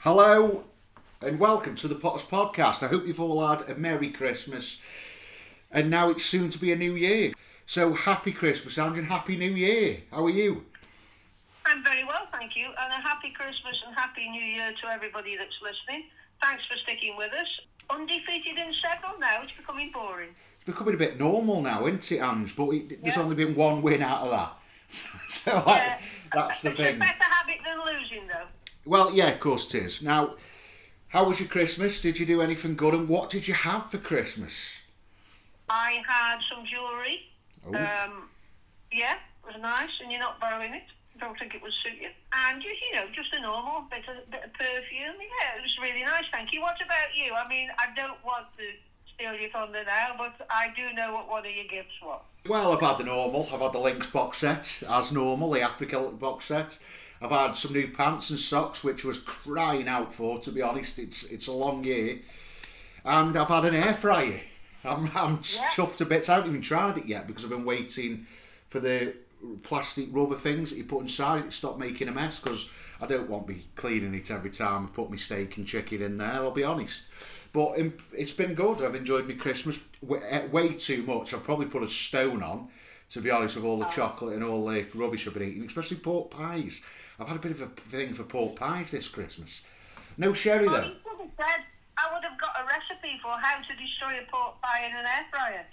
Hello and welcome to the Potters Podcast. I hope you've all had a Merry Christmas and now it's soon to be a new year. So happy Christmas, Andrew, and Happy New Year. How are you? I'm very well, thank you, and a happy Christmas and happy New Year to everybody that's listening. Thanks for sticking with us. Undefeated in several now, it's becoming boring. It's becoming a bit normal now, isn't it, Ange? But it, there's Yeah. only been one win out of that. So Yeah. that's the it's thing. better habit than losing, though. Well, yeah, of course it is. Now, how was your Christmas? Did you do anything good? And what did you have for Christmas? I had some jewellery. Oh. Um, yeah, it was nice, and you're not borrowing it. Don't think it would suit you. And just, you know, just a normal bit of, bit of perfume. Yeah, it was really nice, thank you. What about you? I mean, I don't want to steal your thunder now, but I do know what one of your gifts was. Well, I've had the normal. I've had the Lynx box set, as normal, the Africa box set. I've had some new pants and socks, which was crying out for, to be honest. It's it's a long year. And I've had an air fryer. I'm, I'm Yeah. chuffed to bits. I haven't even tried it yet because I've been waiting for the plastic rubber things that you put inside it to stop making a mess because I don't want to be cleaning it every time I put my steak and chicken in there, I'll be honest. But it's been good. I've enjoyed my Christmas eh, way too much. I've probably put a stone on, to be honest, with all the chocolate and all the rubbish I've been eating, especially pork pies. I've had a bit of a thing for pork pies this Christmas. No sherry Well, though. you could have said, I would have got a recipe for how to destroy a pork pie in an air fryer.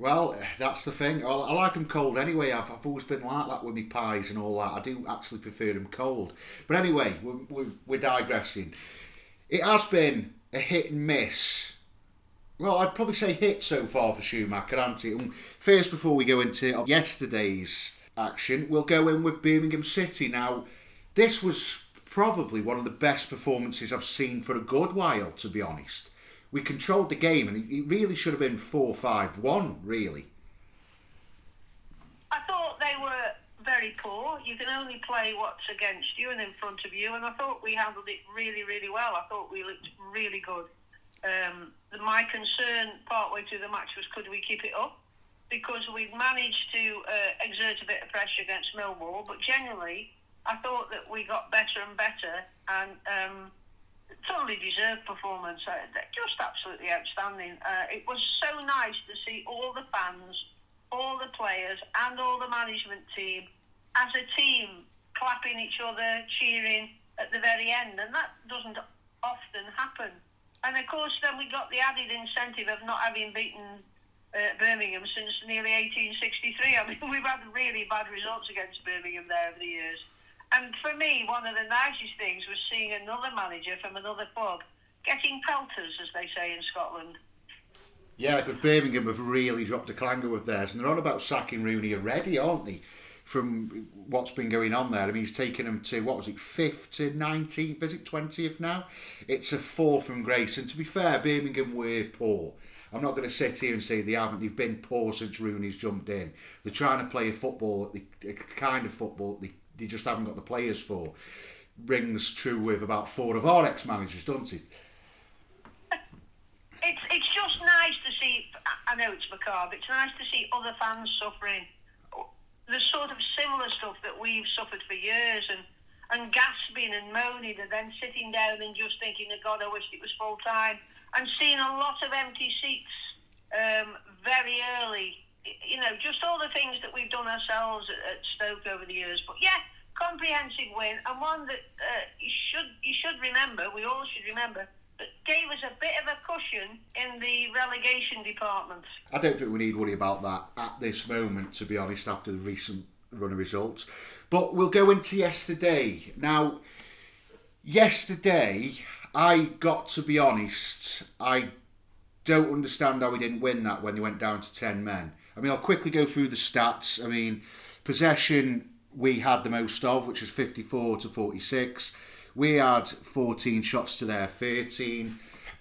Well, that's the thing. I, I like them cold anyway. I've, I've always been like that with my pies and all that. I do actually prefer them cold. But anyway, we're, we're, we're digressing. It has been a hit and miss. Well, I'd probably say hit so far for Schumacher, hasn't it? And first, before we go into yesterday's action, we'll go in with Birmingham City. Now, this was probably one of the best performances I've seen for a good while, to be honest. We controlled the game, and it- really should have been 4 5 1, really. I thought they were very poor. You can only play what's against you and in front of you, and I thought we handled it really, really well. I thought we looked really good. Um, my concern partway through the match was could we keep it up? Because we'd managed to uh, exert a bit of pressure against Millwall, but generally, I thought that we got better and better, and um, totally deserved performance. Uh, just absolutely outstanding. Uh, it was so nice to see all the fans, all the players, and all the management team as a team clapping each other, cheering at the very end, and that doesn't often happen. And of course, then we got the added incentive of not having beaten uh, Birmingham since nearly 1863. I mean, we've had really bad results against Birmingham there over the years. And for me, one of the nicest things was seeing another manager from another club getting pelters, as they say in Scotland. Yeah, because Birmingham have really dropped a clanger with theirs, and they're on about sacking Rooney already, aren't they? From what's been going on there, I mean, he's taken them to what was it, fifth to nineteenth? Is it twentieth now? It's a fall from grace. And to be fair, Birmingham were poor. I'm not going to sit here and say they haven't. They've been poor since Rooney's jumped in. They're trying to play a football, a kind of football that they, they just haven't got the players for. Rings true with about four of our ex-managers, doesn't it? It's it's just nice to see. I know it's macabre. It's nice to see other fans suffering. The sort of similar stuff that we've suffered for years, and and gasping and moaning, and then sitting down and just thinking, "Oh God, I wish it was full time," and seeing a lot of empty seats um, very early. You know, just all the things that we've done ourselves at, Stoke over the years. But yeah, comprehensive win, and one that uh, you should you should remember. We all should remember that gave us a bit of a cushion in the relegation department. I don't think we need worry about that at this moment, to be honest, after the recent run of results. But we'll go into yesterday. Now, yesterday, I got to be honest, I don't understand how we didn't win that when they went down to 10 men. I mean, I'll quickly go through the stats. I mean, possession we had the most of, which was 54 to 46. We had 14 shots to their 13.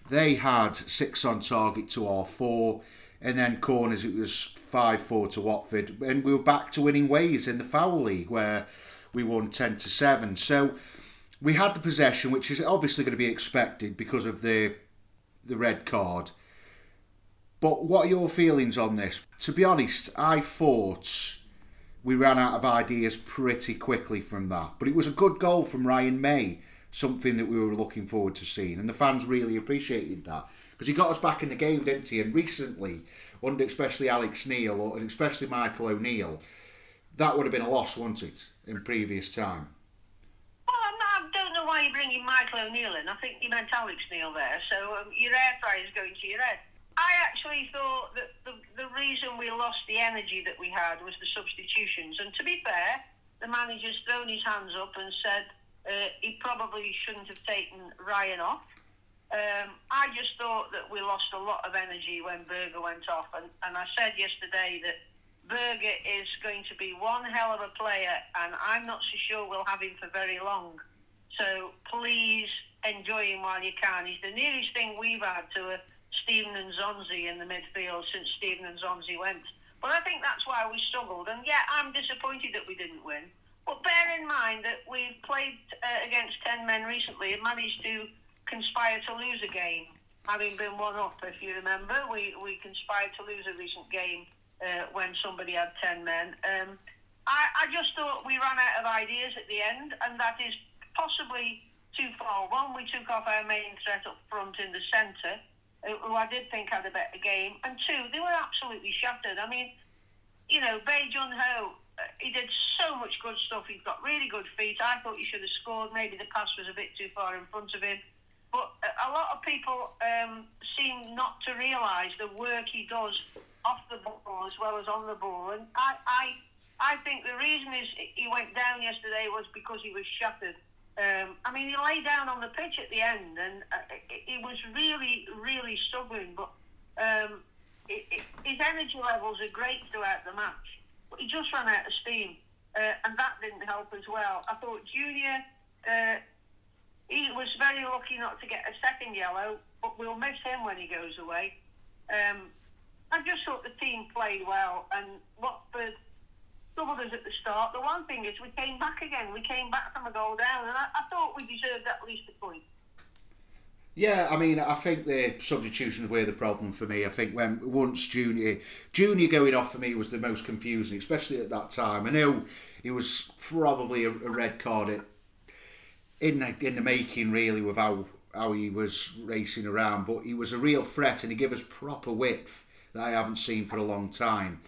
They had six on target to our four. And then corners, it was 5 4 to Watford. And we were back to winning ways in the foul league where we won 10 to 7. So we had the possession, which is obviously going to be expected because of the the red card. But what are your feelings on this? To be honest, I thought we ran out of ideas pretty quickly from that. But it was a good goal from Ryan Mmaee something that we were looking forward to seeing, and the fans really appreciated that because he got us back in the game, didn't he? And recently, under especially Alex Neil or especially Michael O'Neill, that would have been a loss, wouldn't it, in previous time? Why you're bringing Michael O'Neill in. I think you meant Alex Neil there. So um, your air fryer is going to your head. I actually thought that the, the reason we lost the energy that we had was the substitutions. And to be fair, the manager's thrown his hands up and said uh, he probably shouldn't have taken Ryan off. Um, I just thought that we lost a lot of energy when Burger went off, and, and I said yesterday that Burger is going to be one hell of a player, and I'm not so sure we'll have him for very long. So please enjoy him while you can. He's the nearest thing we've had to a Steven Nzonzi in the midfield since Steven Nzonzi went. But I think that's why we struggled. And yeah, I'm disappointed that we didn't win. But bear in mind that we've played uh, against 10 men recently and managed to conspire to lose a game, having been one up. If you remember, we, we conspired to lose a recent game uh, when somebody had 10 men. Um, I, I just thought we ran out of ideas at the end, and that is possibly too far. One, we took off our main threat up front in the centre, who I did think had a better game, and two, they were absolutely shattered. I mean, you know, Bae Jun Ho, uh, he did so much good stuff. He's got really good feet. I thought he should have scored. Maybe the pass was a bit too far in front of him. But a lot of people um, seem not to realise the work he does off the ball as well as on the ball. And I, I, I think the reason is he went down yesterday was because he was shattered. Um, I mean, he lay down on the pitch at the end, and uh, he was really, really struggling. But um, it, it, his energy levels are great throughout the match, but he just ran out of steam, uh, and that didn't help as well. I thought Junior. Uh, he was very lucky not to get a second yellow, but we'll miss him when he goes away. Um, I just thought the team played well, and Watford us at the start. The one thing is we came back again. We came back from a goal down, and I, I thought we deserved at least a point. Yeah, I mean, I think the substitutions were the problem for me. I think when once Junior Junior going off for me was the most confusing, especially at that time. I know it was probably a, a red card in the, in the making really with how how he was racing around, but he was a real threat and he gave us proper width that I haven't seen for a long time.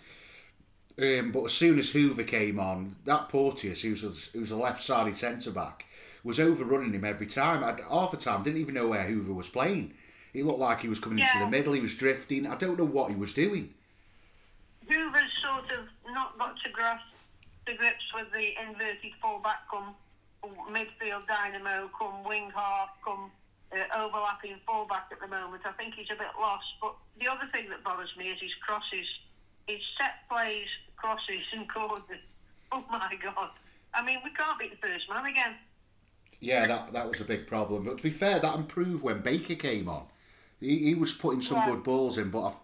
Um, but as soon as Hoever came on, that Porteous, who was, who was a left-sided centre back, was overrunning him every time. I, half the time, didn't even know where Hoever was playing. He looked like he was coming yeah. into the middle. He was drifting. I don't know what he was doing. Hoever's sort of not got to grasp the grips with the inverted full-back come midfield dynamo, come wing half, come uh, overlapping fullback at the moment. I think he's a bit lost. But the other thing that bothers me is his crosses, his set plays, crosses and corners. Oh my God! I mean, we can't beat the first man again. Yeah, that that was a big problem. But to be fair, that improved when Baker came on. He, he was putting some yeah. good balls in, but I've,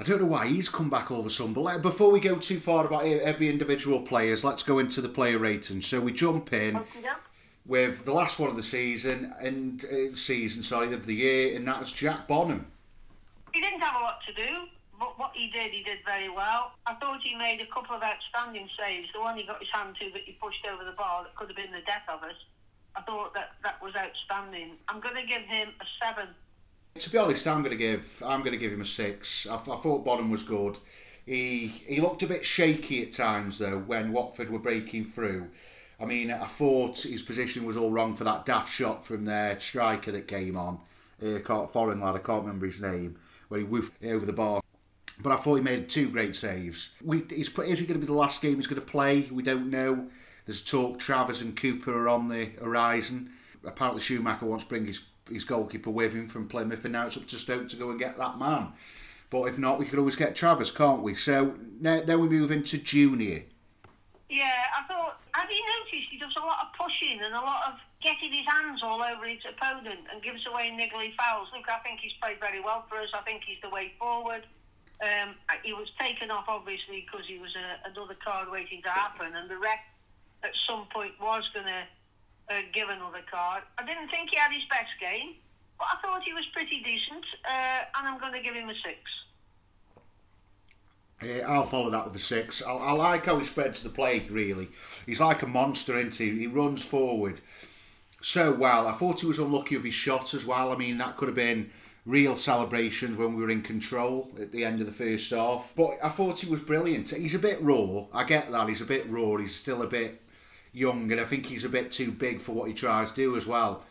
I don't know why he's come back all of a sudden. But before we go too far about every individual players, let's go into the player rating. So we jump in with the last one of the season and uh, season, sorry, of the year, and that's Jack Bonham. He didn't have a lot to do, but what he did, he did very well. I thought he made a couple of outstanding saves. The one he got his hand to that he pushed over the bar that could have been the death of us. I thought that that was outstanding. I'm going to give him a seven to be honest, I'm going to give I'm going to give him a six. I, I thought Bonham was good. He he looked a bit shaky at times though when Watford were breaking through. I mean, I thought his position was all wrong for that daft shot from their striker that came on. Uh, foreign lad, I can't remember his name, where he woofed over the bar. But I thought he made two great saves. We, is he going to be the last game he's going to play? We don't know. There's talk Travers and Cooper are on the horizon. Apparently Schumacher wants to bring his his goalkeeper with him from Plymouth, and now it's up to Stoke to go and get that man. But if not, we could always get Travers, can't we? So now, then we move into junior. Yeah, I thought, have you noticed he does a lot of pushing and a lot of getting his hands all over his opponent and gives away niggly fouls? Look, I think he's played very well for us. I think he's the way forward. Um, he was taken off, obviously, because he was a, another card waiting to happen, and the ref at some point was going to uh, give another card. I didn't think he had his best game, but I thought he was pretty decent, uh, and I'm going to give him a six. Yeah, I'll follow that with a six. I, I, like how he spreads the play, really. He's like a monster, isn't he? He runs forward. so well. I thought he was unlucky of his shot as well. I mean, that could have been real celebrations when we were in control at the end of the first half. But I thought he was brilliant. He's a bit raw. I get that. He's a bit raw. He's still a bit young, and I think he's a bit too big for what he tries to do as well.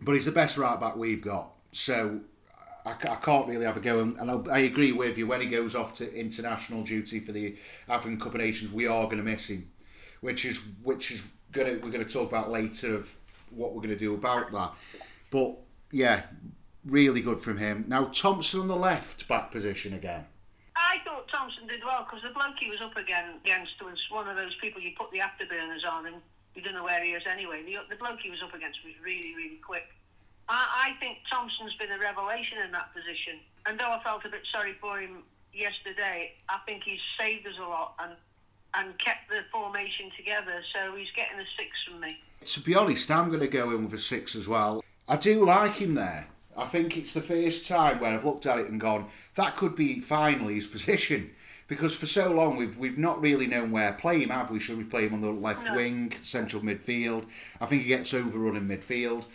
But he's the best right back we've got. So I, I can't really have a go. And, I, I agree with you. When he goes off to international duty for the African Cup of Nations, we are going to miss him, which is which is gonna we're going to talk about later of what we're going to do about that. But yeah, really good from him. Now Thompson on the left back position again. I thought Thompson did well because the bloke he was up again, against was one of those people you put the afterburners on and you don't know where he is anyway. The, the bloke he was up against was really, really quick. I, I think Thompson's been a revelation in that position. And though I felt a bit sorry for him yesterday, I think he's saved us a lot and and kept the formation together. So he's getting a six from me. To be honest, I'm going to go in with a six as well. I do like him there. I think it's the first time where I've looked at it and gone, that could be finally his position. Because for so long we've we've not really known where to play him, have we? Should we play him on the left No. wing, central midfield? I think he gets overrun in midfield.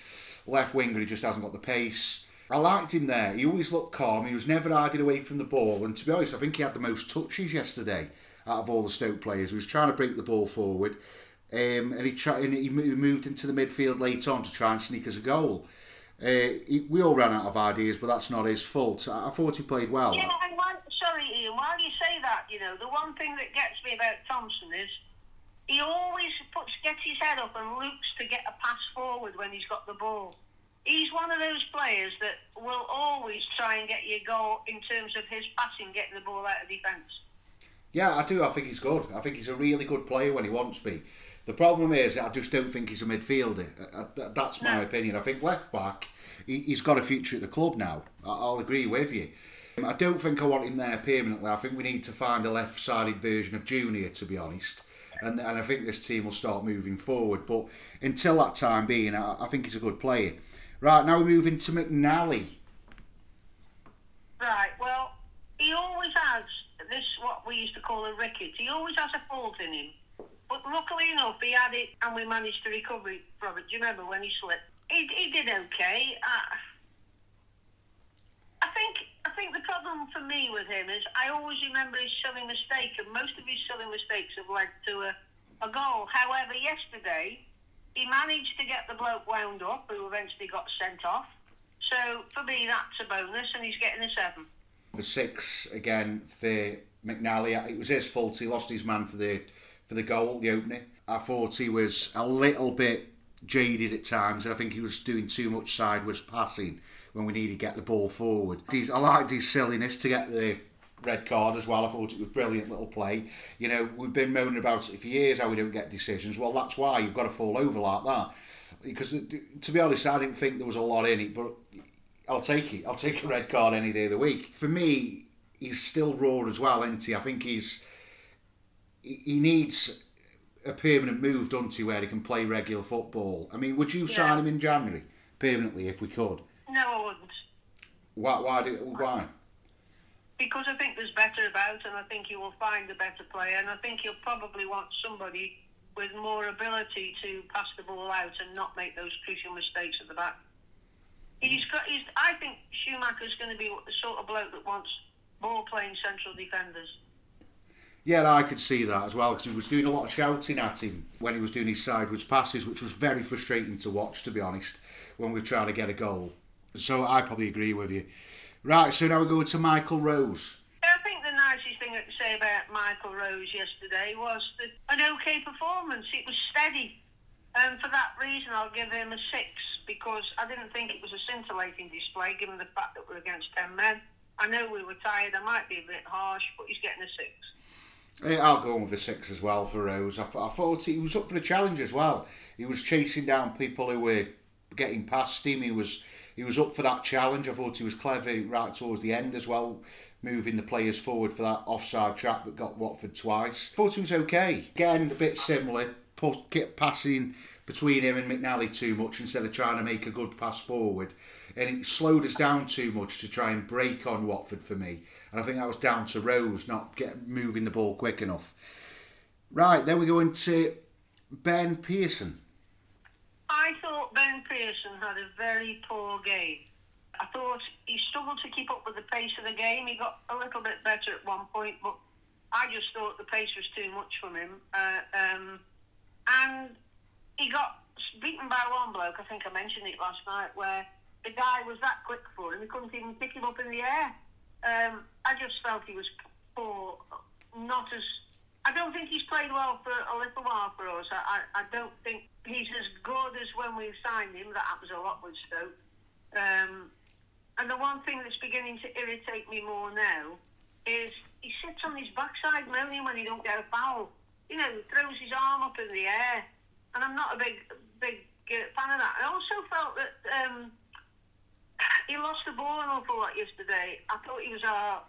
Left winger, he just hasn't got the pace. I liked him there. He always looked calm. He was never hiding away from the ball. And to be honest, I think he had the most touches yesterday out of all the Stoke players. He was trying to break the ball forward. Um, and he, tried, and he moved into the midfield late on to try and sneak us a goal. Uh, he, we all ran out of ideas, but that's not his fault. I, I thought he played well. Yeah, and while, sorry, Ian, while you say that, you know, the one thing that gets me about Thompson is he always puts gets his head up and looks to get a pass forward when he's got the ball. He's one of those players that will always try and get you a goal in terms of his passing, getting the ball out of defence. Yeah, I do. I think he's good. I think he's a really good player when he wants to be. The problem is, I just don't think he's a midfielder. Uh, uh, th- That's my opinion. I think left back, he- he's got a future at the club now. I'll agree with you. Um, I don't think I want him there permanently. I think we need to find a left-sided version of Junior, to be honest. And, and I think this team will start moving forward. But until that time being, I, I think he's a good player. Right, now we move into McNally. Right. Well, he always has this what we used to call a ricket. He always has a fault in him. But luckily enough, he had it, and we managed to recover it from it. Do you remember when he slipped? He, he did okay. Uh, I think I think the problem for me with him is I always remember his silly mistake, and most of his silly mistakes have led to a, a goal. However, yesterday he managed to get the bloke wound up, who eventually got sent off. So for me, that's a bonus, and he's getting a seven. The six again for McNally. It was his fault. He lost his man for the for the goal, the opening. I thought he was a little bit jaded at times. I think he was doing too much sideways passing when we needed to get the ball forward. I liked his silliness to get the red card as well. I thought it was brilliant little play. You know, we've been moaning about it for years how we don't get decisions. Well, that's why you've got to fall over like that. Because to be honest, I didn't think there was a lot in it, but I'll take it. I'll take a red card any day of the week. For me, he's still raw as well, isn't he? I think he's he he needs a permanent move, doesn't he, where he can play regular football. I mean, would you Yeah. sign him in January permanently if we could? No, I wouldn't. Why? Why? Do, why? Because I think there's better about, and I think you will find a better player, and I think you'll probably want somebody with more ability to pass the ball out and not make those crucial mistakes at the back. He's got. He's. I think Schumacher's going to be the sort of bloke that wants ball playing central defenders. Yeah, I could see that as well because he was doing a lot of shouting at him when he was doing his sideways passes, which was very frustrating to watch, to be honest, when we were trying to get a goal. So I probably agree with you. Right, so now we're going to Michael Rose. I think the nicest thing could say about Michael Rose yesterday was that an okay performance. It was steady. And for that reason, I'll give him a six because I didn't think it was a scintillating display given the fact that we're against 10 men. I know we were tired. I might be a bit harsh, but he's getting a six. I'll go with a six as well for Rose. I, I thought he was up for the challenge as well. He was chasing down people who were getting past him. He was he was up for that challenge. I thought he was clever right towards the end as well, moving the players forward for that offside trap that got Watford twice. I Thought he was okay. Again, a bit similar. Put, passing between him and McNally too much instead of trying to make a good pass forward. And it slowed us down too much to try and break on Watford for me. And I think that was down to Rose not get moving the ball quick enough. Right, then we go into Ben Pearson. I thought Ben Pearson had a very poor game. I thought he struggled to keep up with the pace of the game. He got a little bit better at one point, but I just thought the pace was too much from him. Uh, um, and he got beaten by one bloke, I think I mentioned it last night, where the guy was that quick for him, he couldn't even pick him up in the air. Um, I just felt he was poor, not as. I don't think he's played well for a little while for us. I, I, I don't think he's as good as when we signed him. That happens a lot with Stoke. Um, and the one thing that's beginning to irritate me more now is he sits on his backside moaning when he don't get a foul. You know, he throws his arm up in the air, and I'm not a big big uh, fan of that. I also felt that um, he lost the ball an awful lot yesterday. I thought he was our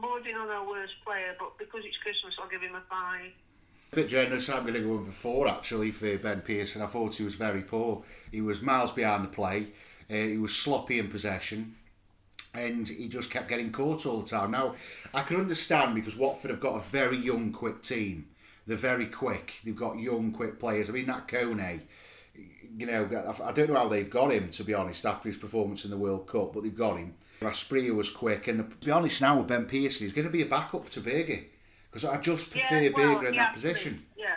bordering on our worst player, but because it's Christmas, I'll give him a five. A bit generous, I'm going to go in for four actually for Ben Pearson. I thought he was very poor. He was miles behind the play, uh, he was sloppy in possession, and he just kept getting caught all the time. Now, I can understand because Watford have got a very young, quick team. They're very quick, they've got young, quick players. I mean, that Kone you know, I don't know how they've got him to be honest after his performance in the World Cup, but they've got him. Asprilla was quick, and the, to be honest now with Ben Pearson, he's going to be a backup to Burger because I just prefer yeah, well, Burger in yeah, that position. Yeah.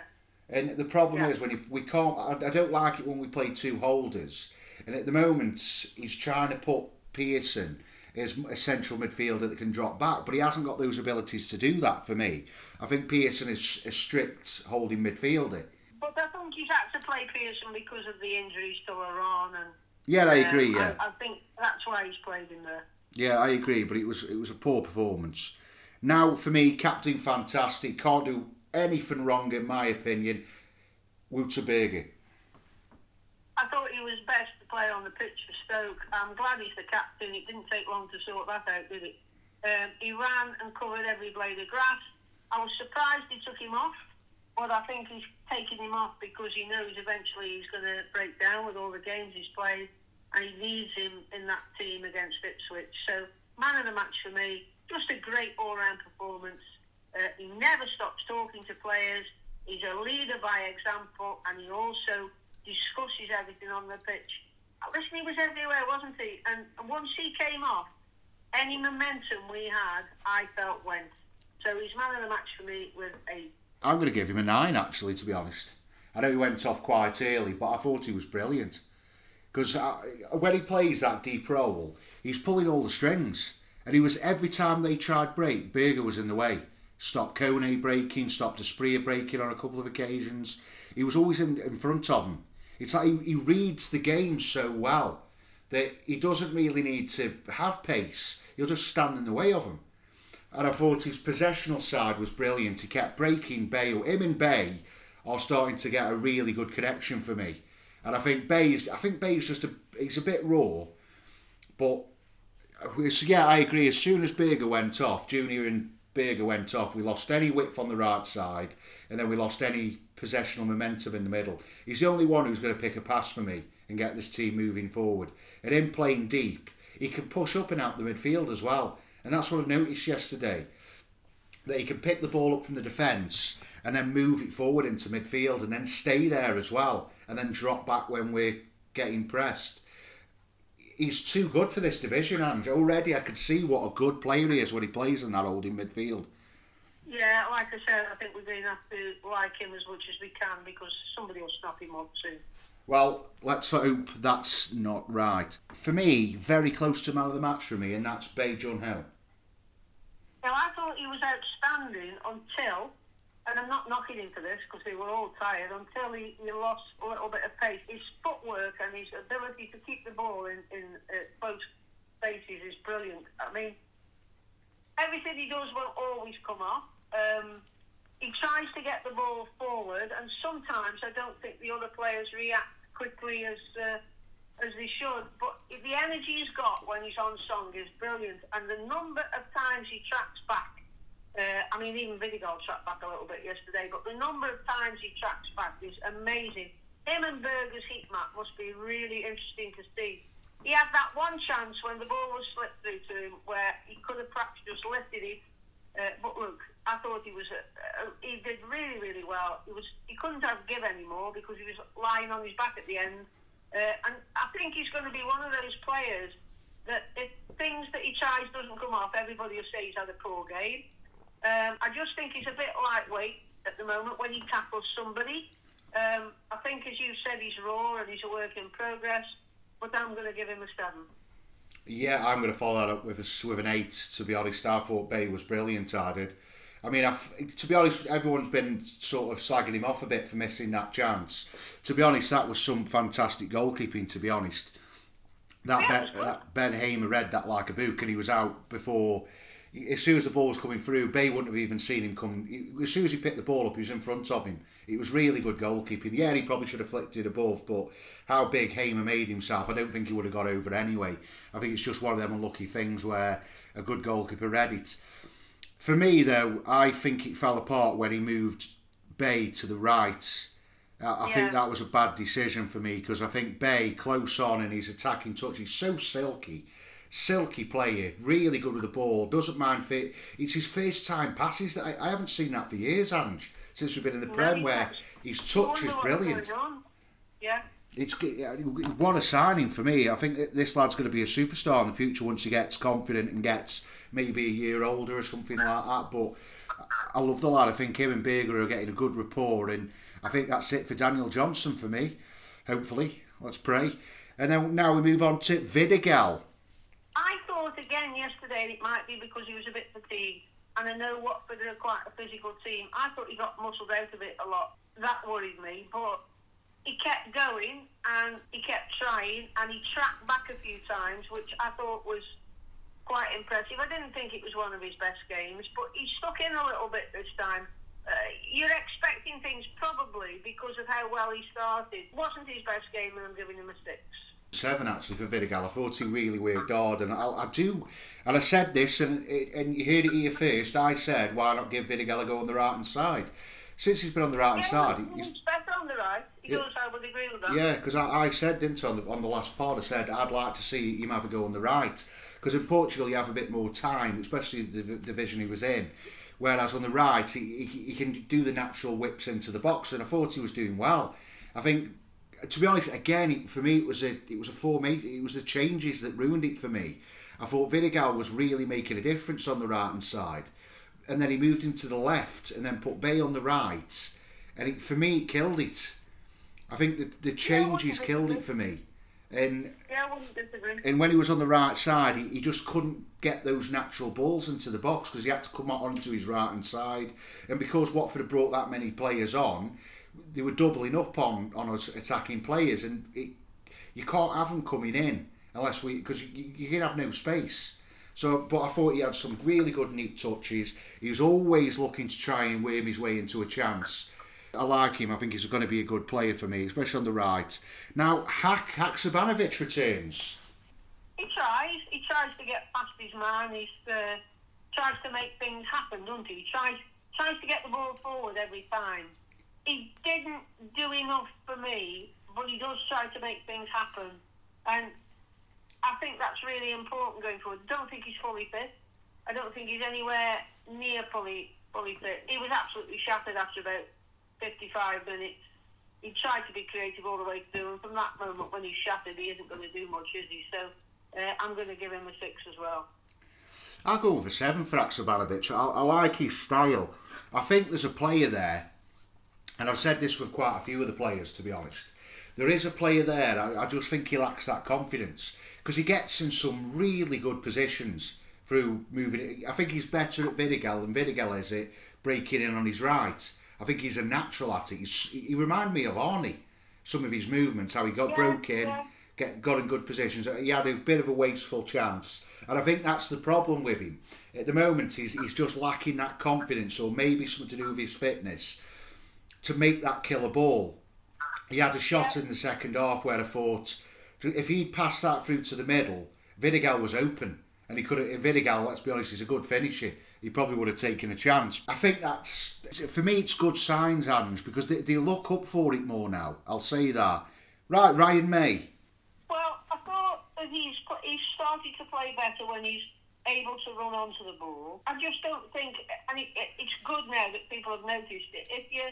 And the problem Yeah. is when you, we can't. I, I don't like it when we play two holders, and at the moment he's trying to put Pearson as a central midfielder that can drop back, but he hasn't got those abilities to do that for me. I think Pearson is a strict holding midfielder. Think he's had to play Pearson because of the injuries to Iran and. Yeah, I um, agree. Yeah. I, I think that's why he's played in there. Yeah, I agree, but it was it was a poor performance. Now, for me, captain fantastic, can't do anything wrong in my opinion. Wouter Burger. I thought he was best to play on the pitch for Stoke. I'm glad he's the captain. It didn't take long to sort that out, did it? Um, he ran and covered every blade of grass. I was surprised he took him off, but I think he's taking him off because he knows eventually he's going to break down with all the games he's played, and he needs him in that team against Ipswich. So, man of the match for me. Just a great all-round performance. Uh, he never stops talking to players. He's a leader by example, and he also discusses everything on the pitch. Listen, he was everywhere, wasn't he? And and once he came off, any momentum we had, I felt went. So he's man of the match for me with a I'm going to give him a nine, actually, to be honest. I know he went off quite early, but I thought he was brilliant. Because uh, when he plays that deep role, he's pulling all the strings. And he was, every time they tried break, Burger was in the way. Stopped Kone breaking, stopped Asprilla breaking on a couple of occasions. He was always in, in front of him. It's like he, he reads the game so well that he doesn't really need to have pace. He'll just stand in the way of him. And I thought his possessional side was brilliant. He kept breaking Bale. Him and Bae are starting to get a really good connection for me. And I think Bae's I think Bae's just a he's a bit raw, but uh, so yeah, I agree. As soon as Burger went off, Junior and Burger went off, we lost any width on the right side, and then we lost any possessional momentum in the middle. He's the only one who's going to pick a pass for me and get this team moving forward. And him playing deep, he can push up and out the midfield as well. And that's what I noticed yesterday. That he can pick the ball up from the defence and then move it forward into midfield and then stay there as well and then drop back when we're getting pressed. He's too good for this division, and already I could see what a good player he is when he plays in that holding midfield. yeah. Like I said, I think we're going to have to like him as much as we can because somebody will snap him up soon. Well, let's hope that's not right. For me, very close to man of the match for me, and that's Bae Jun Ho. Now, I thought he was outstanding until, and I'm not knocking him for this because they were all tired, until he, he lost a little bit of pace. His footwork and his ability to keep the ball in, in uh, close spaces is brilliant. I mean, everything he does will always come off. Um, he tries to get the ball forward, and sometimes I don't think the other players react quickly as uh, as they should. But the energy he's got when he's on song is brilliant, and the number of times he tracks back. Uh, I mean, even Vidigal tracked back a little bit yesterday, but the number of times he tracks back is amazing. Him and Burger's heat map must be really interesting to see. He had that one chance when the ball was slipped through to him where he could have perhaps just lifted it. Uh, but look, I thought he was uh, uh, he did really really well. He was he couldn't have give anymore because he was lying on his back at the end. Uh, and I think he's going to be one of those players that if things that he tries doesn't come off, everybody will say he's had a poor game. Um, I just think he's a bit lightweight at the moment when he tackles somebody. Um, I think, as you said, he's raw and he's a work in progress, but I'm going to give him a seven. Yeah, I'm going to follow that up with a, with an eight. To be honest, thought Bae was brilliant. I did. I mean, I've, to be honest, everyone's been sort of slagging him off a bit for missing that chance. To be honest, that was some fantastic goalkeeping. To be honest, that Ben, that ben Hamer read that like a book, and he was out before. As soon as the ball was coming through, Bae wouldn't have even seen him come. As soon as he picked the ball up, he was in front of him. It was really good goalkeeping. Yeah, he probably should have flicked it above, but how big Hamer made himself, I don't think he would have got over anyway. I think it's just one of them unlucky things where a good goalkeeper read it. For me, though, I think it fell apart when he moved Bae to the right. I I think that was a bad decision for me because I think Bae, close on and his attacking touch, he's so silky. Silky player, really good with the ball, doesn't mind fit. It's his first time passes that I, I haven't seen that for years, Ange, since we've been in the No, Prem, he where his touch is brilliant. Yeah. It's yeah, what a signing for me. I think this lad's going to be a superstar in the future once he gets confident and gets maybe a year older or something like that. But I love the lad. I think him and Burger are getting a good rapport, and I think that's it for Daniel Johnson for me. Hopefully, let's pray. And then now we move on to Vidigal. I thought again yesterday it might be because he was a bit fatigued. And I know Watford are quite a physical team. I thought he got muscled out of it a lot. That worried me. But he kept going and he kept trying and he tracked back a few times, which I thought was quite impressive. I didn't think it was one of his best games, but he stuck in a little bit this time. Uh, you're expecting things probably because of how well he started. Wasn't his best game, and I'm giving him a six. seven actually for Vidigal. I thought he really worked hard, and I, I do. And I said this, and and you heard it here first. I said, why not give Vidigal a go on the right hand side? Since he's been on the right hand side, he- he's He's better on the right. He Yeah. goes, I would agree with that. Yeah, because I, I said, didn't I, on the, on the last pod, I said I'd like to see him have a go on the right. Because in Portugal, you have a bit more time, especially the division he was in. Whereas on the right, he, he, he can do the natural whips into the box, and I thought he was doing well. I think, to be honest, again, for me, it was a it was a formation. It was the changes that ruined it for me. I thought Vidigal was really making a difference on the right hand side, and then he moved him to the left, and then put Bae on the right, and it, for me, it killed it. I think the, the changes wouldn't killed it for me. And Yeah, I wouldn't disagree. and when he was on the right side, he, he just couldn't get those natural balls into the box because he had to come out onto his right hand side. And because Watford had brought that many players on, they were doubling up on on us attacking players, and it, you can't have them coming in unless we because you, you can have no space. So, but I thought he had some really good neat touches. He was always looking to try and worm his way into a chance. I like him. I think he's going to be a good player for me, especially on the right. Now, Hak Haksabanovic returns. He tries. He tries to get past his man. He uh, tries to make things happen, doesn't he? He tries, tries to get the ball forward every time. He didn't do enough for me, but he does try to make things happen. And I think that's really important going forward. I don't think he's fully fit. I don't think he's anywhere near fully fully fit. He was absolutely shattered after about 55 minutes. He tried to be creative all the way through, and from that moment when he's shattered, he isn't going to do much, is he? So uh, I'm going to give him a six as well. I'll go with a seven for Haksabanovic. I, I like his style. I think there's a player there, and I've said this with quite a few of the players, to be honest. There is a player there. I, I just think he lacks that confidence because he gets in some really good positions through moving it. I think he's better at Vidigal than Vidigal is it breaking in on his right. I think he's a natural at it. He's, he reminded me of Arnie. Some of his movements, how he got Yeah, broke in, yeah. get got in good positions. He had a bit of a wasteful chance, and I think that's the problem with him at the moment. He's he's just lacking that confidence, or maybe something to do with his fitness, to make that killer ball. He had a shot in the second half where I thought if he'd passed that through to the middle, Vidigal was open, and he could have. Vidigal, let's be honest, he's a good finisher. He probably would have taken a chance. I think that's for me. It's good signs, Ange, because they, they look up for it more now. I'll say that. Right, Ryan Mmaee. Well, I thought that he's he's started to play better when he's able to run onto the ball. I just don't think, and it, it, it's good now that people have noticed it. If you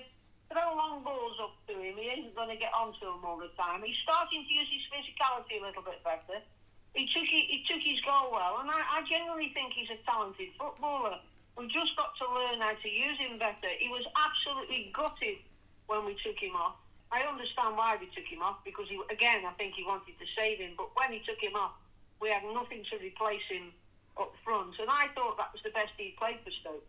throw long balls up to him. He isn't going to get onto them all the time. He's starting to use his physicality a little bit better. He took he, he took his goal well, and I, I genuinely think he's a talented footballer. We've just got to learn how to use him better. He was absolutely gutted when we took him off. I understand why we took him off because he again I think he wanted to save him, but when he took him off, we had nothing to replace him up front, and I thought that was the best he played for Stoke.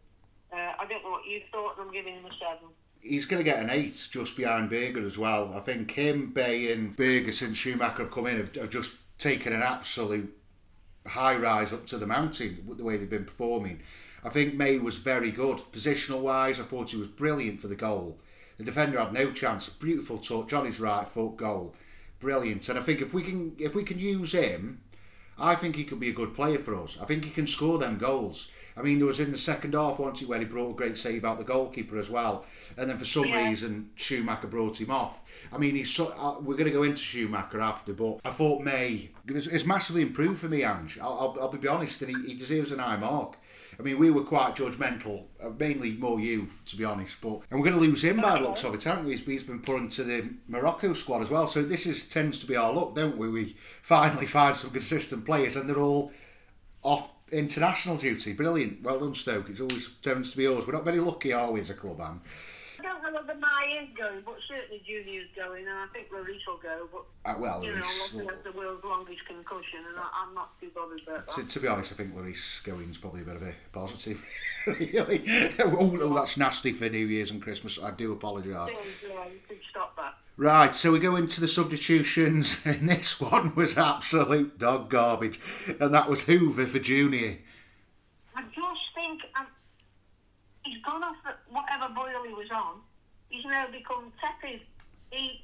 Uh, I don't know what you thought, and I'm giving him a seven he's going to get an eight just behind Burger as well. I think him, Bae, and Burger since Schumacher have come in have, have just taken an absolute high rise up to the mountain with the way they've been performing. I think Mmaee was very good positional wise. I thought he was brilliant for the goal. The defender had no chance. Beautiful touch on his right foot goal, brilliant. And I think if we can if we can use him, I think he could be a good player for us. I think he can score them goals. I mean, there was in the second half, once where he brought a great save out the goalkeeper as well, and then for some yeah. reason Schumacher brought him off. I mean, he's so, uh, we're going to go into Schumacher after, but I thought Mmaee it's massively improved for me, Ange. I'll, I'll, I'll be honest, and he, he deserves an high mark. I mean, we were quite judgmental, uh, mainly more you, to be honest. But and we're going to lose him by the looks of it, haven't we? He's been put into the Morocco squad as well. So this is tends to be our luck, don't we? We finally find some consistent players, and they're all off international duty. Brilliant. Well done, Stoke. It always tends to be ours. We're not very lucky, are we, as a club, Anne? I don't know whether Mmaee is going, but certainly Junior's going, and I think Léris will go. But uh, well, you know, the world's longest concussion, and I, am not too bothered about that. To, to, be honest, I think Léris going is probably a bit of a positive. really, oh, oh, that's nasty for New Year's and Christmas. I do apologise. Yeah, you should stop that. Right, so we go into the substitutions, and this one was absolute dog garbage, and that was Hoever for Junior. I just think um, he's gone off whatever boil he was on. He's now become tepid. He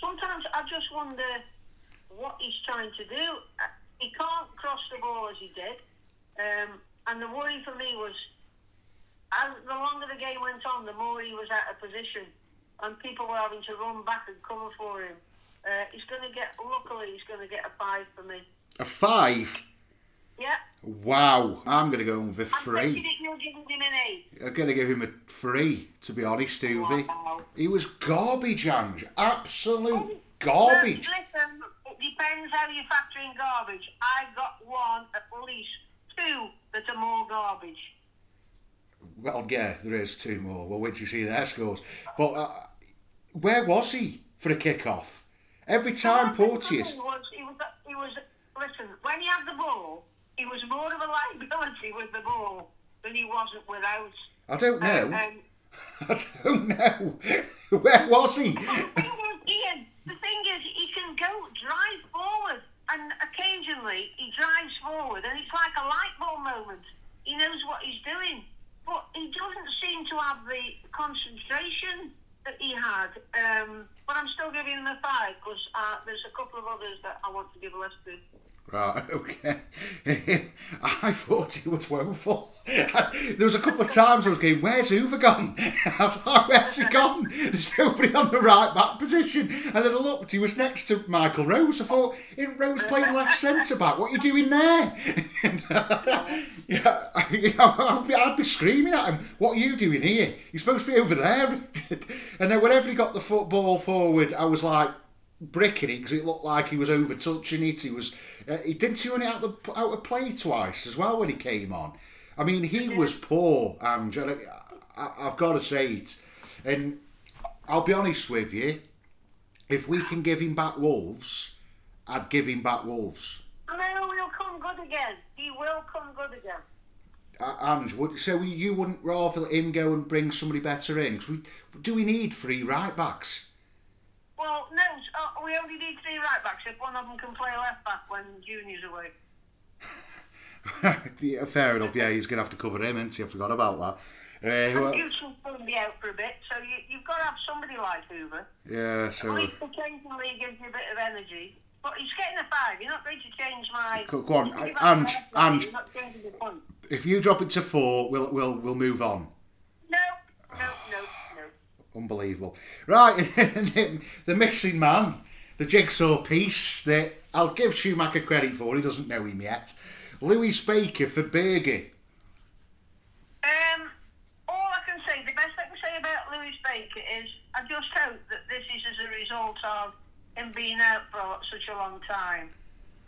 sometimes I just wonder what he's trying to do. Uh, he can't cross the ball as he did, um, and the worry for me was as the longer the game went on, the more he was out of position and people were having to run back and cover for him. Uh, he's going to get, luckily, he's going to get a five for me. A five? Yeah. Wow, I'm going to go with a three. you're giving him an eight. I'm going to give him a three, to be honest, Stevie. Wow. He was garbage, Ange. Absolute oh, garbage. Listen, it depends how you factor in garbage. I got one, at least two that are more garbage. Well, yeah, there is two more. We'll wait to see their scores. But uh, where was he for a kick-off? Every time Porteous... He was, he, was, he was, listen, when he had the ball, he was more of a liability with the ball than he wasn't without. I don't know. Um, um, I don't know. Where was he? The thing is, Ian, the thing is, he can go drive forward, and occasionally he drives forward, and it's like a light bulb moment. He knows what he's doing, but he doesn't seem to have the concentration that he had. Um, but I'm still giving him a five because uh, there's a couple of others that I want to give a less to. Right, okay. I thought he was woeful. there was a couple of times I was going, where's Hoever gone? I was like, where's he gone? There's nobody on the right back position. And then I looked, he was next to Michael Rose. I thought, in Rose playing left centre back, what are you doing there? yeah, I'd be, I'd be screaming at him, what are you doing here? You're supposed to be over there. and then whenever he got the football forward, I was like, bricking it because it looked like he was over touching it. He was uh, he didn't see any out, the, out of play twice as well when he came on. I mean, he was poor, Angela. I, I've got to say it. And I'll be honest with you, if we can give him back Wolves, I'd give him back Wolves. I know he'll come good again. He will come good again. Uh, Ange, would, so you wouldn't rather let him go and bring somebody better in? Cause we, do we need three right backs? Well, no, uh, we only need three right backs if one of them can play left back when Junior's away. yeah, fair enough. Yeah, he's going to have to cover him, isn't he? I forgot about that. Uh, well, going to be out for a bit, so you, have got to have somebody like Hoever. Yeah, so. At least occasionally he gives you a bit of energy. But he's getting a five. You're not going to change my. Go, on, and and if you drop it to four, we'll we'll we'll move on. No, no, no. Unbelievable. Right, the missing man, the jigsaw piece that I'll give Schumacher credit for. He doesn't know him yet. Lewis Baker for Burger. Um, all I can say, the best I can say about Lewis Baker is I just hope that this is as a result of him being out for such a long time.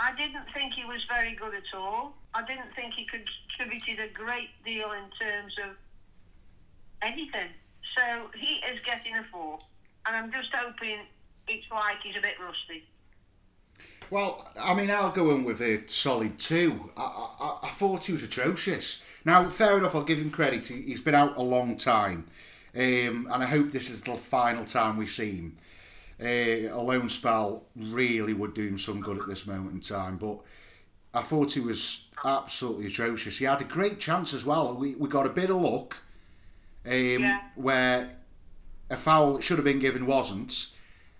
I didn't think he was very good at all. I didn't think he contributed a great deal in terms of anything. So he is getting a four, and I'm just hoping it's like he's a bit rusty. Well, I mean, I'll go in with a solid two. I, I, I thought he was atrocious. Now, fair enough, I'll give him credit. He, has been out a long time, um, and I hope this is the final time we see him. Uh, a loan spell really would do him some good at this moment in time, but I thought he was absolutely atrocious. He had a great chance as well. We, we got a bit of luck um, yeah. where a foul that should have been given wasn't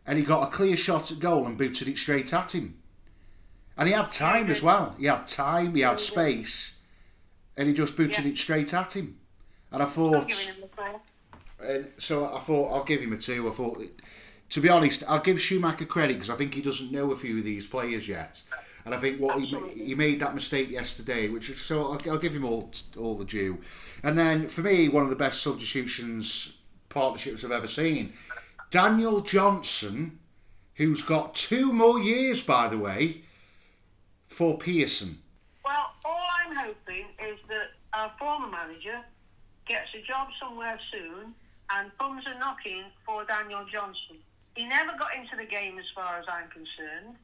and he got a clear shot at goal and booted it straight at him. And he had time as well. He had time, he had space, and he just booted yeah. it straight at him. And I thought, and so I thought I'll give him a two. I thought, to be honest, I'll give Schumacher credit because I think he doesn't know a few of these players yet. And I think what he, he made that mistake yesterday, which is, so I'll, I'll give him all all the due. And then for me, one of the best substitutions partnerships I've ever seen Daniel Johnson, who's got two more years, by the way, for Pearson. Well, all I'm hoping is that our former manager gets a job somewhere soon and comes a knocking for Daniel Johnson. He never got into the game as far as I'm concerned.